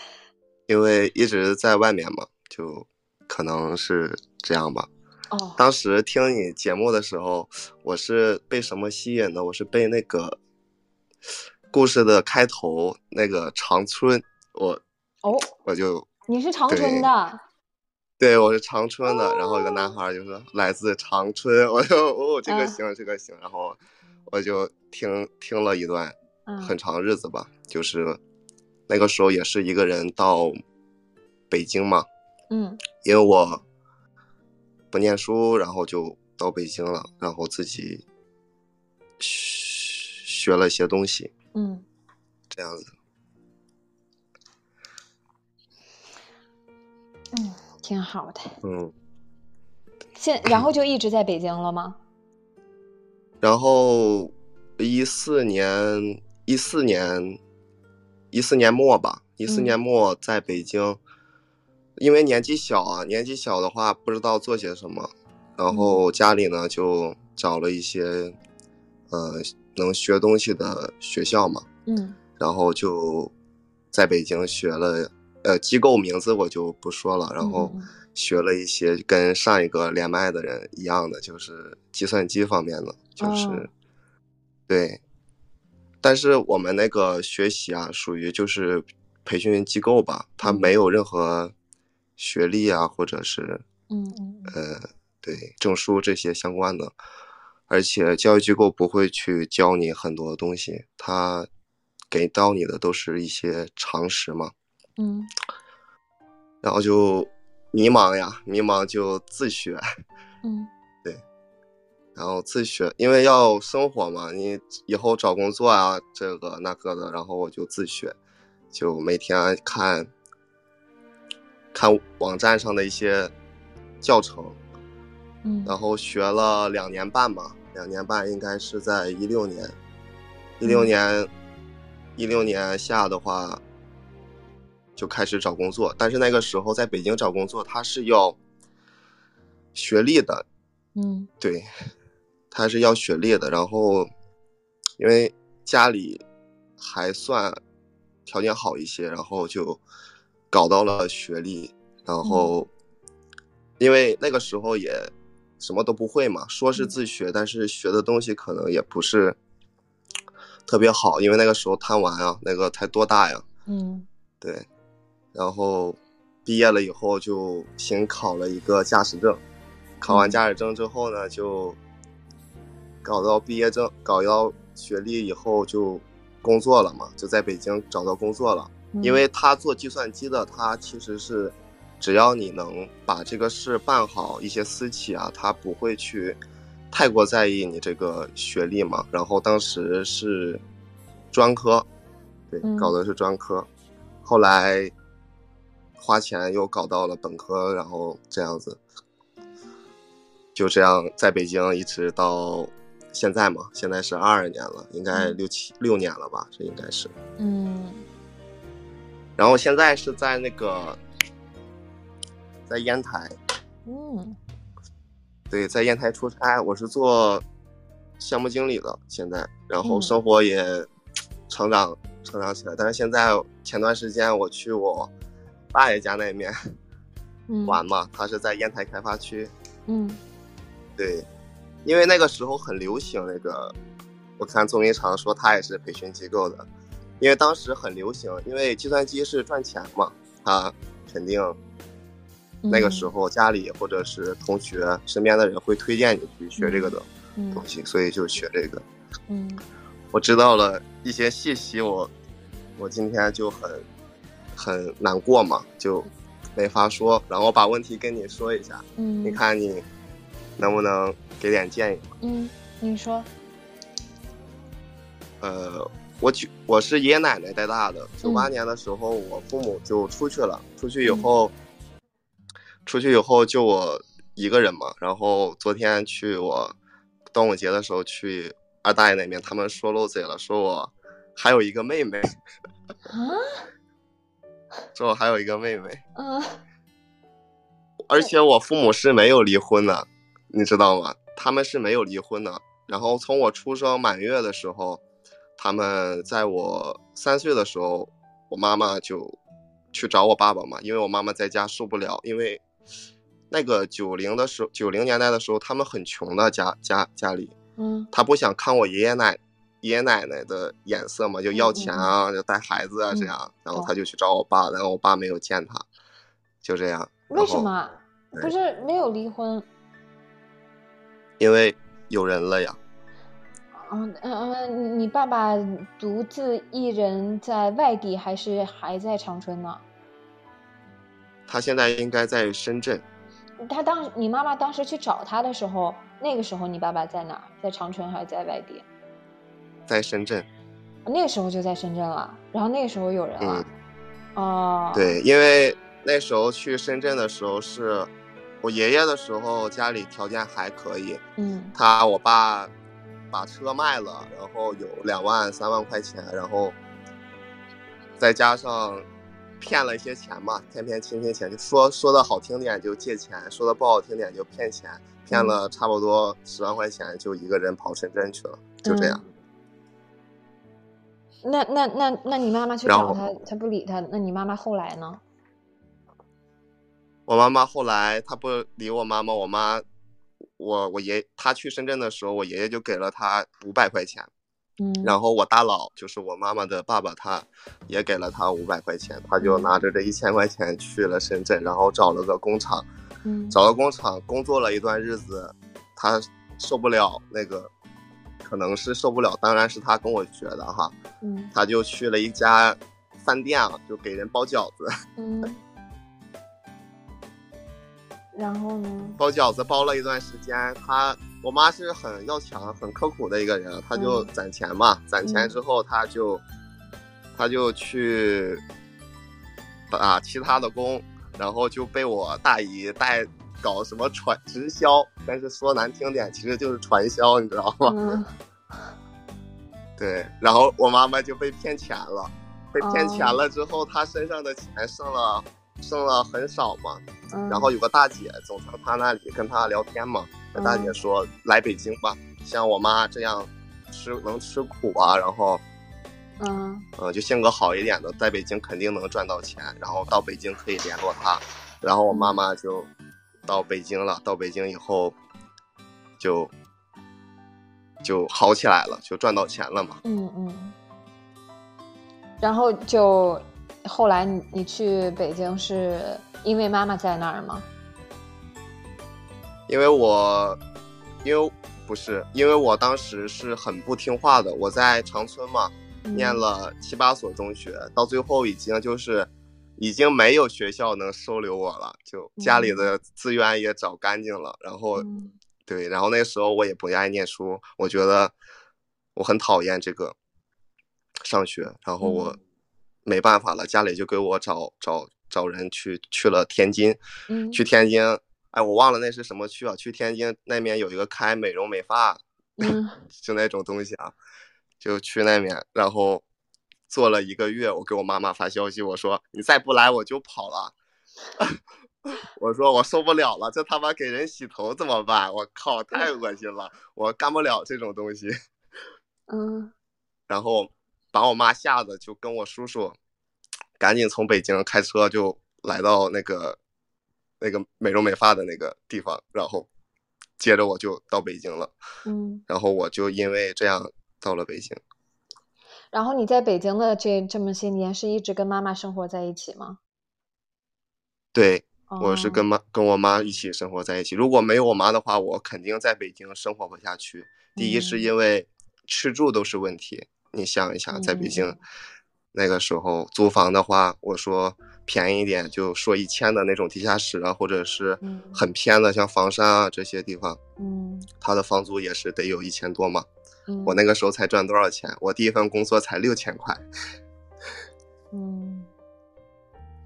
*laughs* 因为一直在外面嘛，就可能是这样吧。哦，当时听你节目的时候，我是被什么吸引的？我是被那个故事的开头那个长春，我哦，我就你是长春的？对我是长春的，然后有个哦男孩就说来自长春，我就哦这个嗯。行这个行，然后我就听听了一段嗯。很长日子吧，就是那个时候也是一个人到北京嘛，嗯。因为我不念书，然后就到北京了，然后自己学学了一些东西，嗯，这样子。嗯，挺好的。嗯，现然后就一直在北京了吗？然后一四年，一四年，一四年末吧，一四嗯年末在北京，因为年纪小啊，年纪小的话不知道做些什么，然后家里呢就找了一些，呃，能学东西的学校嘛，嗯然后就在北京学了，呃，机构名字我就不说了，然后学了一些跟上一个连麦的人一样的，就是计算机方面的，就是、哦。对。但是我们那个学习啊，属于就是培训机构吧，它嗯。没有任何学历啊，或者是嗯嗯嗯。呃，对证书这些相关的，而且教育机构不会去教你很多东西，他给到你的都是一些常识嘛，嗯。然后就迷茫呀，迷茫就自学，嗯。*laughs* 对然后自学，因为要生活嘛，你以后找工作啊，这个那个的，然后我就自学，就每天看看网站上的一些教程，嗯，然后学了两年半吧，两年半应该是在一六年，一六年，一六年下的话就开始找工作，但是那个时候在北京找工作，他是要学历的，嗯。对，他是要学历的，然后因为家里还算条件好一些，然后就搞到了学历，然后、因为那个时候也什么都不会嘛，说是自学，但是学的东西可能也不是特别好，因为那个时候贪玩啊，那个才多大呀，嗯。对，然后毕业了以后就先考了一个驾驶证，考完嗯驾驶证之后呢，就搞到毕业证，搞到学历以后就工作了嘛，就在北京找到工作了。嗯，因为他做计算机的，他其实是只要你能把这个事办好，一些私企啊，他不会去太过在意你这个学历嘛。然后当时是专科，对嗯，搞的是专科，后来花钱又搞到了本科，然后这样子，就这样在北京一直到现在嘛，现在是二二年了，应该嗯。六七六年了吧，这应该是。嗯。然后现在是在那个，在烟台，嗯。对，在烟台出差，我是做项目经理的，现在，然后嗯。生活也成长成长起来。但是现在前段时间我去我大爷家那面嗯。*laughs* 玩嘛，他是在烟台开发区，嗯。对，因为那个时候很流行那个，我看综艺常说他也是培训机构的，因为当时很流行，因为计算机是赚钱嘛，他肯定那个时候家里或者是同学身边的人会推荐你去学这个的嗯。东西，所以就学这个。嗯。我知道了一些信息，我我今天就很很难过嘛，就没法说，然后把问题跟你说一下，嗯，你看你能不能给点建议？嗯，你说。呃，我举我是爷爷奶奶带大的，九八嗯年的时候我父母就出去了，出去以后，出去以后就我一个人嘛，然后昨天去我端午节的时候去二大爷那边，他们说漏嘴了，说我还有一个妹妹，啊说我还有一个妹妹，嗯而且我父母是没有离婚的，你知道吗？他们是没有离婚的。然后从我出生满月的时候，他们在我三岁的时候，我妈妈就去找我爸爸嘛，因为我妈妈在家受不了，因为那个九零的时候，九零年代的时候，他们很穷的家家家里，嗯他不想看我爷爷奶爷爷奶奶的眼色嘛，就要钱啊，就带孩子啊这样，然后他就去找我爸，然后我爸没有见他，就这样。为什么？对不是没有离婚？因为有人了呀。嗯嗯嗯，你爸爸独自一人在外地，还是还在长春呢？他现在应该在深圳，他当你妈妈当时去找他的时候，那个时候你爸爸在哪儿？在长春还是在外地？在深圳。那个时候就在深圳了，然后那个时候有人了嗯。，哦，，对，因为那时候去深圳的时候是我爷爷的时候，家里条件还可以，嗯他我爸把车卖了，然后有两万三万块钱，然后再加上骗了一些钱嘛，骗骗亲戚钱，就说说的好听点就借钱，说的不好听点就骗钱，骗了差不多十万块钱，就一个人跑深圳去了，就这样。嗯那那那那你妈妈去找他，他不理他，那你妈妈后来呢？我妈妈后来她不理我妈妈，我妈，我我爷她去深圳的时候，我爷爷就给了她五百块钱，嗯，然后我大佬就是我妈妈的爸爸，他也给了她五百块钱，他就嗯。拿着这一千块钱去了深圳，然后找了个工厂，嗯。找了工厂工作了一段日子，他受不了那个，可能是受不了，当然是他跟我学的哈，嗯他就去了一家饭店啊，就给人包饺子。*laughs* 嗯，然后呢？包饺子包了一段时间，他我妈是很要强、很刻苦的一个人，她就攒钱嘛，攒钱之后，她就，她就去打其他的工，然后就被我大姨带搞什么传直销，但是说难听点，其实就是传销，你知道吗？对，然后我妈妈就被骗钱了，被骗钱了之后，她身上的钱剩了剩了很少嘛，然后有个大姐总从她那里跟她聊天嘛。那大姐说来北京吧，像我妈这样吃能吃苦啊，然后，嗯，嗯，就性格好一点的，在北京肯定能赚到钱，然后到北京可以联络她，然后我妈妈就到北京了，到北京以后就就好起来了，就赚到钱了嘛。嗯嗯。然后就后来你你去北京是因为妈妈在那儿吗？因为我，因为不是，因为我当时是很不听话的。我在长春嘛，念了七八所中学，到最后已经就是，已经没有学校能收留我了，就家里的资源也找干净了。然后，对，然后那时候我也不爱念书，我觉得我很讨厌这个上学，然后我没办法了，家里就给我找找找人去去了天津，去天津。哎，我忘了那是什么区啊？去天津那边有一个开美容美发，就那种东西啊，就去那边，然后做了一个月。我给我妈妈发消息，我说你再不来我就跑了。我说我受不了了，这他妈给人洗头怎么办？我靠，太恶心了，我干不了这种东西。嗯，*laughs* 然后把我妈吓得就跟我叔叔赶紧从北京开车就来到那个。那个美容美发的那个地方，然后接着我就到北京了。嗯，然后我就因为这样到了北京。然后你在北京的这这么些年，是一直跟妈妈生活在一起吗？对，我是跟妈跟我妈一起生活在一起。如果没有我妈的话，我肯定在北京生活不下去。第一是因为吃住都是问题，你想一下，在北京那个时候租房的话，我说。便宜一点，就说一千的那种地下室啊，或者是很偏的，像房山啊这些地方，嗯，它的房租也是得有一千多嘛。嗯，我那个时候才赚多少钱？我第一份工作才六千块。嗯，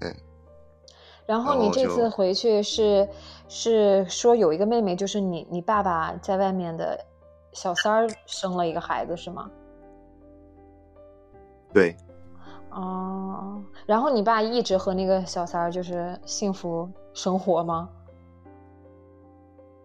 嗯。然后你这次回去是是说有一个妹妹，就是你你爸爸在外面的小三儿生了一个孩子是吗？对。哦，然后你爸一直和那个小三儿就是幸福生活吗？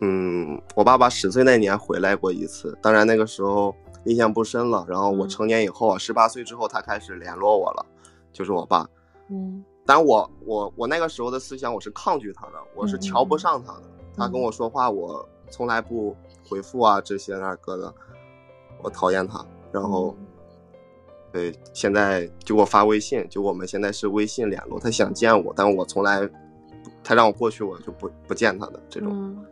嗯，我爸爸十岁那年回来过一次，当然那个时候印象不深了。然后我成年以后啊，十八岁之后他开始联络我了，就是我爸。嗯，但我我我那个时候的思想我是抗拒他的，我是瞧不上他的。他跟我说话，我从来不回复啊这些那个的，我讨厌他。然后。对，现在就给我发微信，就我们现在是微信联络。他想见我，但我从来，他让我过去，我就不不见他的这种。嗯。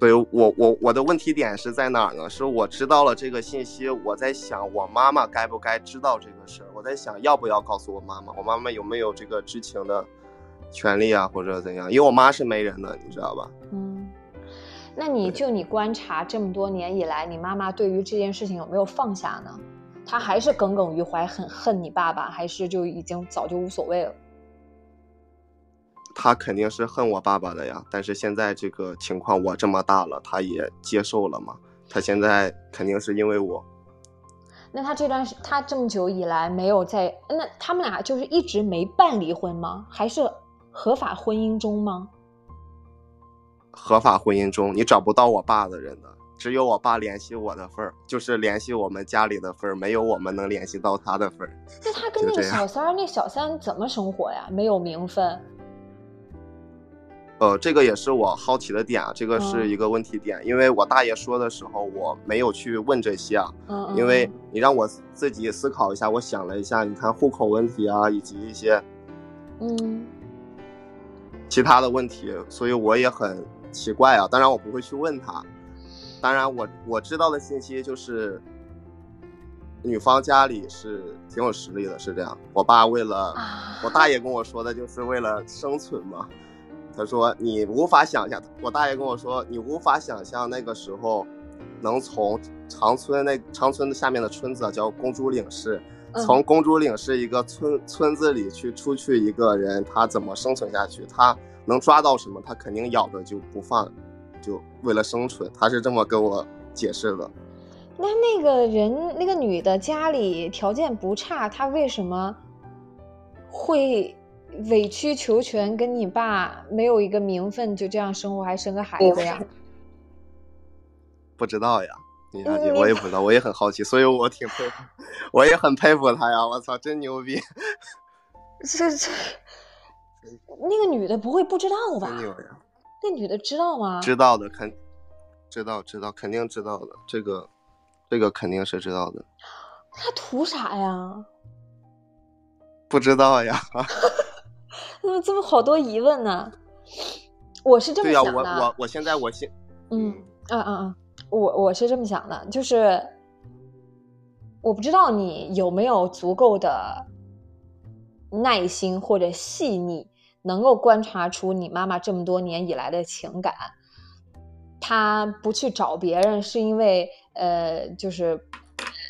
所以，我我我的问题点是在哪儿呢？是我知道了这个信息，我在想，我妈妈该不该知道这个事儿？我在想，要不要告诉我妈妈？我妈妈有没有这个知情的权利啊，或者怎样？因为我妈是没人的，你知道吧？嗯。那你就你观察这么多年以来，你妈妈对于这件事情有没有放下呢？她还是耿耿于怀，很恨你爸爸，还是就已经早就无所谓了？她肯定是恨我爸爸的呀，但是现在这个情况我这么大了，他也接受了嘛。他现在肯定是因为我。那他这段时，他这么久以来没有在，那他们俩就是一直没办离婚吗？还是合法婚姻中吗？合法婚姻中，你找不到我爸的人的，只有我爸联系我的份儿，就是联系我们家里的份儿，没有我们能联系到他的份儿。那他跟那个小三儿，那小三怎么生活呀？没有名分。呃，这个也是我好奇的点啊，这个是一个问题点，因为我大爷说的时候，我没有去问这些啊。嗯。因为你让我自己思考一下，我想了一下，你看户口问题啊，以及一些嗯其他的问题，所以我也很。奇怪啊！当然我不会去问他。当然我我知道的信息就是，女方家里是挺有实力的，是这样。我爸为了我大爷跟我说的，就是为了生存嘛。他说你无法想象，我大爷跟我说你无法想象那个时候，能从长春那长春的下面的村子叫公主岭市，从公主岭市一个村村子里去出去一个人，他怎么生存下去？他能抓到什么？他肯定咬着就不放，就为了生存。他是这么跟我解释的。那那个人，那个女的家里条件不差，她为什么会委曲求全，跟你爸没有一个名分，就这样生活，还生个孩子呀？*laughs* 不知道呀，李小姐，我也不知道，我也很好奇，*laughs* 所以我挺佩服，我也很佩服他呀！我操，真牛逼！*laughs* 这这，那个女的不会不知道吧？那女的知道吗？知道的，肯知道，知道，肯定知道的，这个。这个肯定是知道的，*gasps* 他图啥呀？不知道呀。怎么这么好多疑问呢？我是这么想的。对呀，我我我现在我现嗯嗯嗯嗯，我我是这么想的，就是我不知道你有没有足够的耐心或者细腻，能够观察出你妈妈这么多年以来的情感。她不去找别人，是因为。呃，就是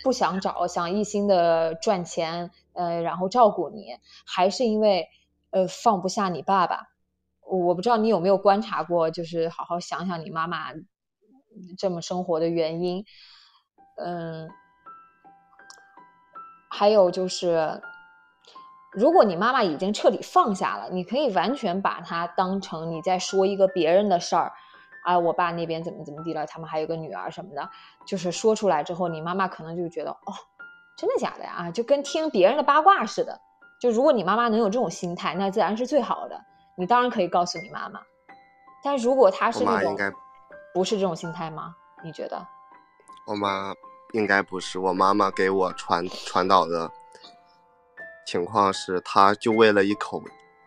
不想找，想一心的赚钱，呃，然后照顾你，还是因为呃放不下你爸爸？我不知道你有没有观察过，就是好好想想你妈妈这么生活的原因。嗯，还有就是，如果你妈妈已经彻底放下了，你可以完全把它当成你在说一个别人的事儿。啊，我爸那边怎么怎么地了？他们还有个女儿什么的，就是说出来之后，你妈妈可能就觉得，哦，真的假的呀？就跟听别人的八卦似的。就如果你妈妈能有这种心态，那自然是最好的。你当然可以告诉你妈妈，但如果她是那种，不是这种心态吗？你觉得？我妈应该不是。我妈妈给我传传导的情况是，她就为了一口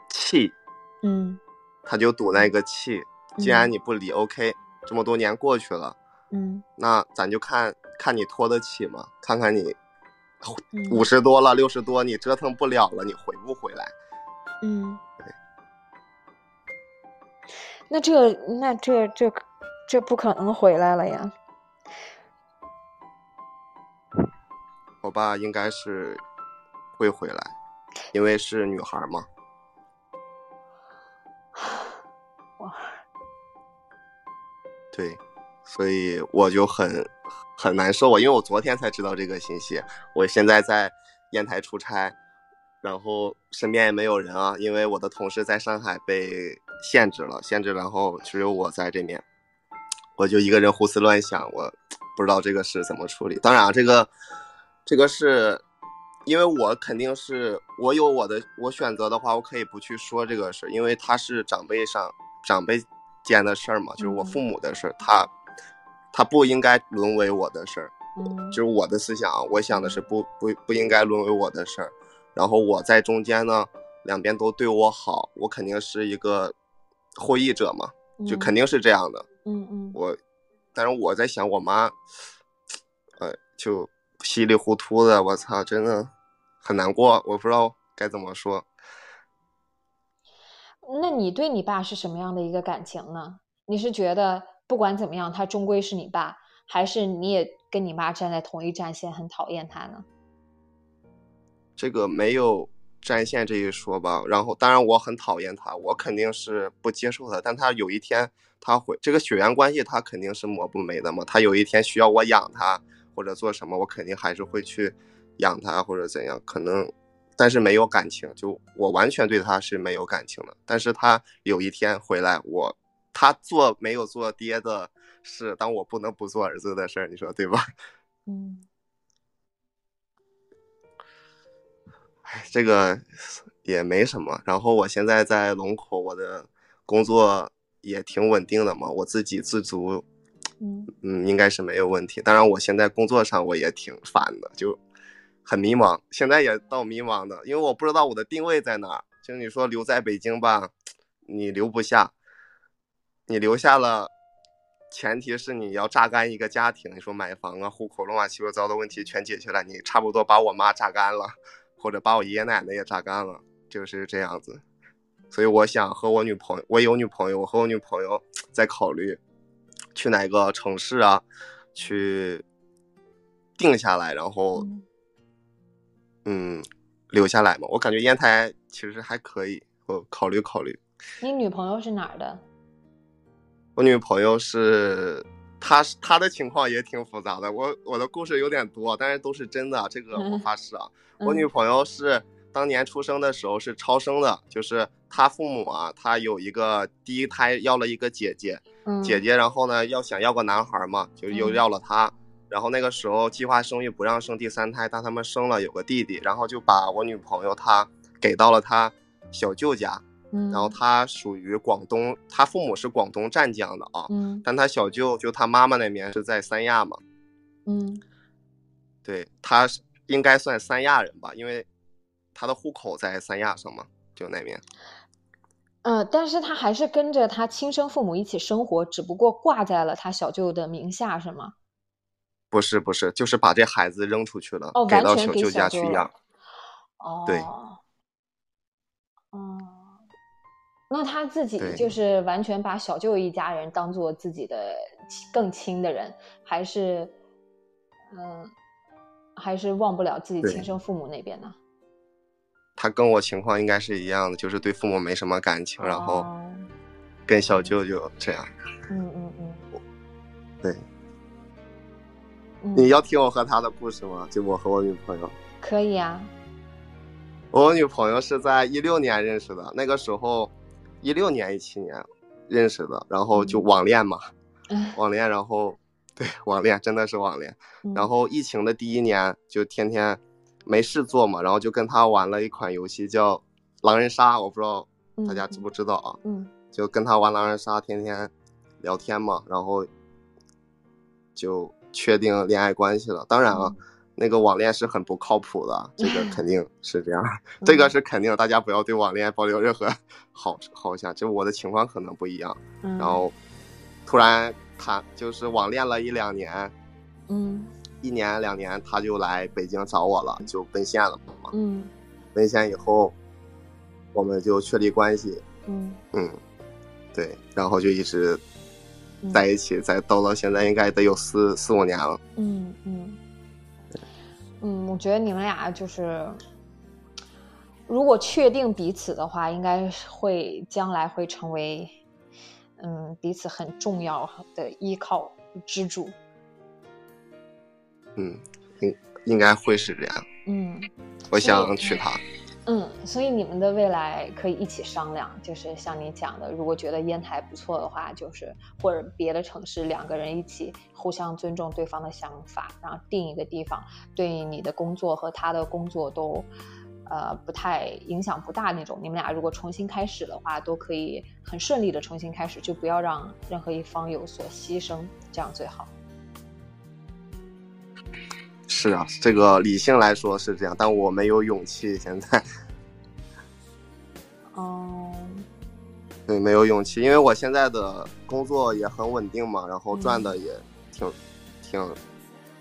气，嗯，她就赌那个气。既然你不理，OK，这么多年过去了，嗯，那咱就看看你拖得起吗？看看你五十多了，六十多，你折腾不了了，你回不回来？嗯，对。那这那这这这不可能回来了呀！我爸应该是会回来，因为是女孩嘛。*sighs* 对，所以我就很很难受啊，因为我昨天才知道这个信息。我现在在烟台出差，然后身边也没有人啊，因为我的同事在上海被限制了，限制，然后只有我在这边，我就一个人胡思乱想，我不知道这个事怎么处理。当然，这个这个是因为我肯定是我有我的，我选择的话，我可以不去说这个事，因为他是长辈上长辈。间的事儿嘛，就是我父母的事儿，他他不应该沦为我的事儿，就是我的思想，我想的是不不不应该沦为我的事儿。然后我在中间呢，两边都对我好，我肯定是一个获益者嘛，就肯定是这样的。嗯嗯。我，但是我在想，我妈，呃，就稀里糊涂的，我操，真的很难过，我不知道该怎么说。那你对你爸是什么样的一个感情呢？你是觉得不管怎么样，他终归是你爸，还是你也跟你妈站在同一战线，很讨厌他呢？这个没有战线这一说吧。然后，当然我很讨厌他，我肯定是不接受他。但他有一天他会这个血缘关系，他肯定是抹不没的嘛。他有一天需要我养他或者做什么，我肯定还是会去养他或者怎样，可能。但是没有感情，就我完全对他是没有感情的。但是他有一天回来，我他做没有做爹的事，但我不能不做儿子的事儿，你说对吧？*laughs* 嗯。哎，这个也没什么。然后我现在在龙口，我的工作也挺稳定的嘛，我自给自足，嗯嗯，应该是没有问题。当然，我现在工作上我也挺烦的，就。很迷茫，现在也到迷茫的，因为我不知道我的定位在哪。就你说留在北京吧，你留不下，你留下了，前提是你要榨干一个家庭。你说买房啊、户口乱七八糟的问题全解决了，你差不多把我妈榨干了，或者把我爷爷奶奶也榨干了，就是这样子。所以我想和我女朋友，我有女朋友，我和我女朋友在考虑去哪个城市啊，去定下来，然后嗯留下来嘛。我感觉烟台其实还可以，我考虑考虑。你女朋友是哪儿的？我女朋友是，她是她的情况也挺复杂的。我我的故事有点多，但是都是真的，这个我发誓啊。我女朋友是当年出生的时候是超生的，就是她父母啊，她有一个第一胎要了一个姐姐，姐姐，然后呢要想要个男孩嘛，就又要了她。然后那个时候计划生育不让生第三胎，但他们生了有个弟弟，然后就把我女朋友她给到了她小舅家。然后他属于广东，他父母是广东湛江的啊，嗯，但他小舅就他妈妈那边是在三亚嘛，嗯，对，他应该算三亚人吧，因为他的户口在三亚上嘛，就那边。嗯，但是他还是跟着他亲生父母一起生活，只不过挂在了他小舅的名下，是吗？不是不是，就是把这孩子扔出去了，给到小舅家去养。哦，对，那他自己就是完全把小舅一家人当做自己的更亲的人，还是嗯，还是忘不了自己亲生父母那边呢？他跟我情况应该是一样的，就是对父母没什么感情，然后跟小舅舅这样。嗯嗯嗯，对。你要听我和他的故事吗？就我和我女朋友。可以啊。我女朋友是在一六年认识的，那个时候。一六年、一七年认识的，然后就网恋嘛，*laughs* 网恋，然后对网恋真的是网恋，然后疫情的第一年就天天没事做嘛，然后就跟他玩了一款游戏叫狼人杀，我不知道大家知不知道啊，嗯，就跟他玩狼人杀，天天聊天嘛，然后就确定恋爱关系了。当然啊。那个网恋是很不靠谱的，这个肯定是这样，*laughs* 这个是肯定，大家不要对网恋抱有任何 *laughs* 好好想。就我的情况可能不一样，然后突然他就是网恋了一两年，嗯，一年两年他就来北京找我了，就奔现了嘛，嗯，奔现以后我们就确立关系，嗯。嗯，对，然后就一直在一起，在到了现在应该得有四四五年了，嗯嗯。嗯，我觉得你们俩就是，如果确定彼此的话，应该会将来会成为，嗯，彼此很重要的依靠支柱。嗯，应应该会是这样。嗯，我想娶她。嗯，所以你们的未来可以一起商量，就是像你讲的，如果觉得烟台不错的话，就是或者别的城市，两个人一起互相尊重对方的想法，然后定一个地方，对你的工作和他的工作都，呃，不太影响不大那种。你们俩如果重新开始的话，都可以很顺利的重新开始，就不要让任何一方有所牺牲，这样最好。是啊，这个理性来说是这样，但我没有勇气。现在，哦，对，没有勇气，因为我现在的工作也很稳定嘛，然后赚的也挺挺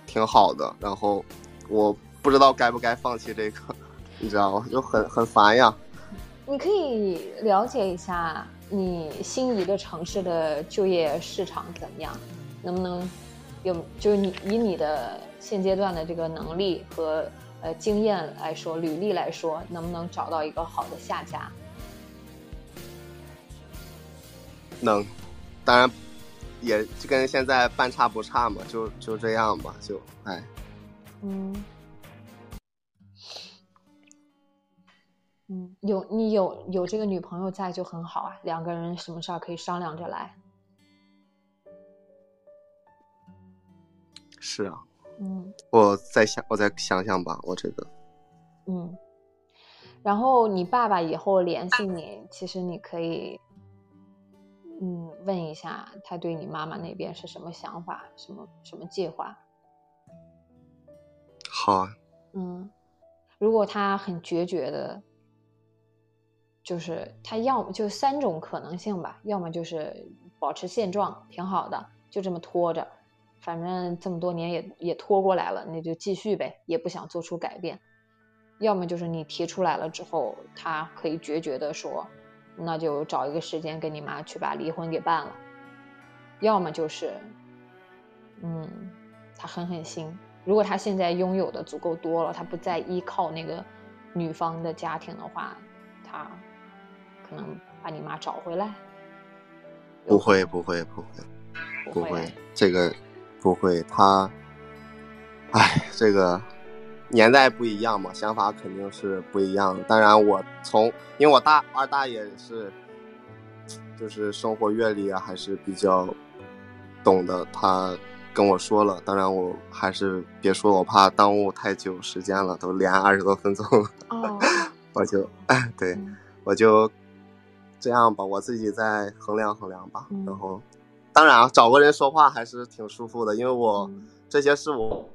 挺好的，然后我不知道该不该放弃这个，你知道吗？就很很烦呀。你可以了解一下你心仪的城市的就业市场怎么样，能不能有？就是你以你的。现阶段的这个能力和呃经验来说，履历来说，能不能找到一个好的下家？能，当然也就跟现在半差不差嘛，就就这样吧，就哎，嗯，嗯，有你有有这个女朋友在就很好啊，两个人什么事儿可以商量着来。是啊。嗯，我再想，我再想想吧。我这个，嗯，然后你爸爸以后联系你，其实你可以，嗯，问一下他对你妈妈那边是什么想法，什么什么计划。好啊。嗯，如果他很决绝的，就是他要么就三种可能性吧，要么就是保持现状，挺好的，就这么拖着。反正这么多年也也拖过来了，那就继续呗，也不想做出改变。要么就是你提出来了之后，他可以决绝的说，那就找一个时间跟你妈去把离婚给办了；要么就是，嗯，他狠狠心。如果他现在拥有的足够多了，他不再依靠那个女方的家庭的话，他可能把你妈找回来。不会，不会，不会，不会，这个不会。他，哎，这个年代不一样嘛，想法肯定是不一样。当然，我从因为我大二大爷是，就是生活阅历啊还是比较懂的，他。跟我说了，当然我还是别说，我怕耽误太久时间了，都连二十多分钟。哦，我就，对，我就这样吧，我自己再衡量衡量吧。然后，当然啊，找个人说话还是挺舒服的，因为我这些事我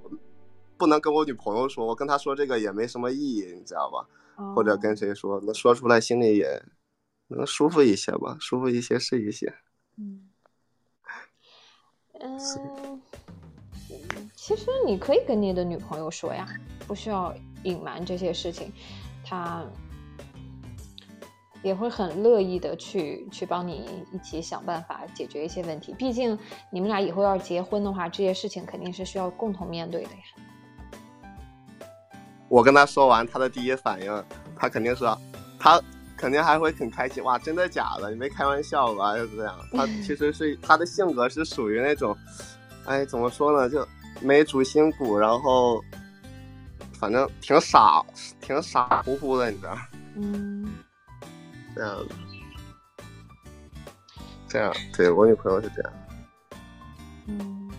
不能跟我女朋友说，我跟她说这个也没什么意义，你知道吧？或者跟谁说，能说出来心里也能舒服一些吧，舒服一些是一些。嗯。*laughs* 嗯，其实你可以跟你的女朋友说呀，不需要隐瞒这些事情，她也会很乐意的去去帮你一起想办法解决一些问题。毕竟你们俩以后要结婚的话，这些事情肯定是需要共同面对的呀。我跟他说完，他的第一反应，他肯定是他。肯定还会很开心哇！真的假的？你没开玩笑吧？就这样，他其实是他的性格是属于那种，哎，怎么说呢？就没主心骨，然后反正挺傻，挺傻乎乎的，你知道？嗯，这样子，这样，对我女朋友是这样。嗯，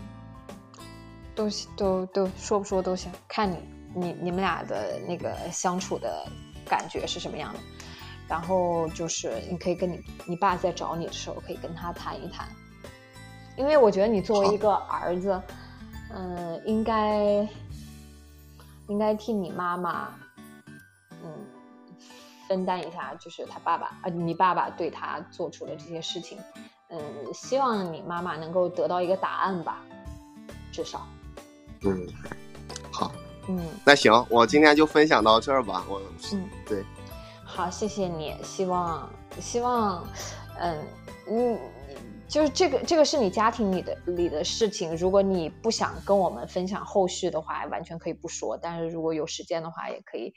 都都都说不说都行，看你你你们俩的那个相处的感觉是什么样的。然后就是你可以跟你你爸在找你的时候，可以跟他谈一谈，因为我觉得你作为一个儿子，嗯，应该应该替你妈妈，嗯，分担一下，就是他爸爸啊，你爸爸对他做出的这些事情，嗯，希望你妈妈能够得到一个答案吧，至少，嗯，好，嗯，那行，我今天就分享到这儿吧，我，嗯，对。好，谢谢你。希望，希望，嗯，嗯，就是这个，这个是你家庭里的里的事情。如果你不想跟我们分享后续的话，完全可以不说。但是如果有时间的话，也可以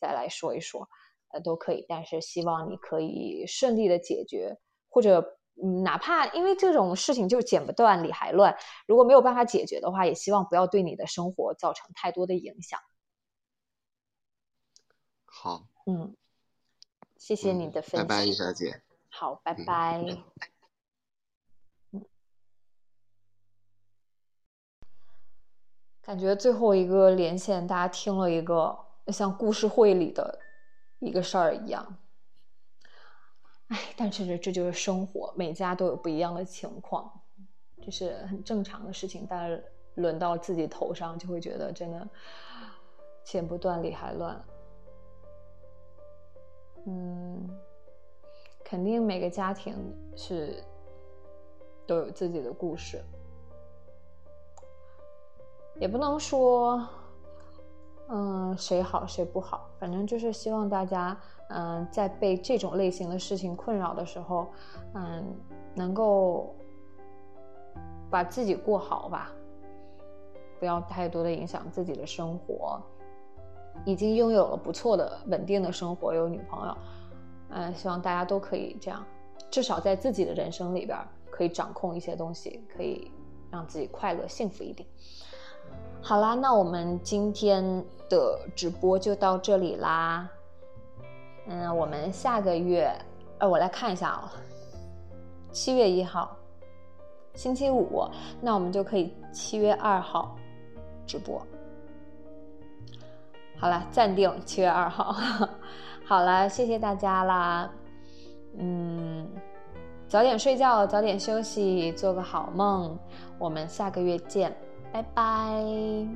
再来说一说，呃，都可以。但是希望你可以顺利的解决，或者，哪怕因为这种事情就剪不断理还乱，如果没有办法解决的话，也希望不要对你的生活造成太多的影响。好，嗯。谢谢你的分享，拜拜，易小姐。*laughs* 好，拜拜。感觉最后一个连线，大家听了一个像故事会里的一个事儿一样。哎，但是这就是生活，每家都有不一样的情况，这是很正常的事情。但是轮到自己头上，就会觉得真的剪不断，理还乱。嗯，肯定每个家庭是都有自己的故事，也不能说，嗯，谁好谁不好，反正就是希望大家，嗯，在被这种类型的事情困扰的时候，嗯，能够把自己过好吧，不要太多的影响自己的生活。已经拥有了不错的稳定的生活，有女朋友，嗯，希望大家都可以这样，至少在自己的人生里边可以掌控一些东西，可以让自己快乐幸福一点。好啦，那我们今天的直播就到这里啦。嗯，我们下个月，呃，我来看一下啊，七月一号，星期五，那我们就可以七月二号直播。好了，暂定七月二号。*laughs* 好了，谢谢大家啦。嗯，早点睡觉，早点休息，做个好梦。我们下个月见，拜拜。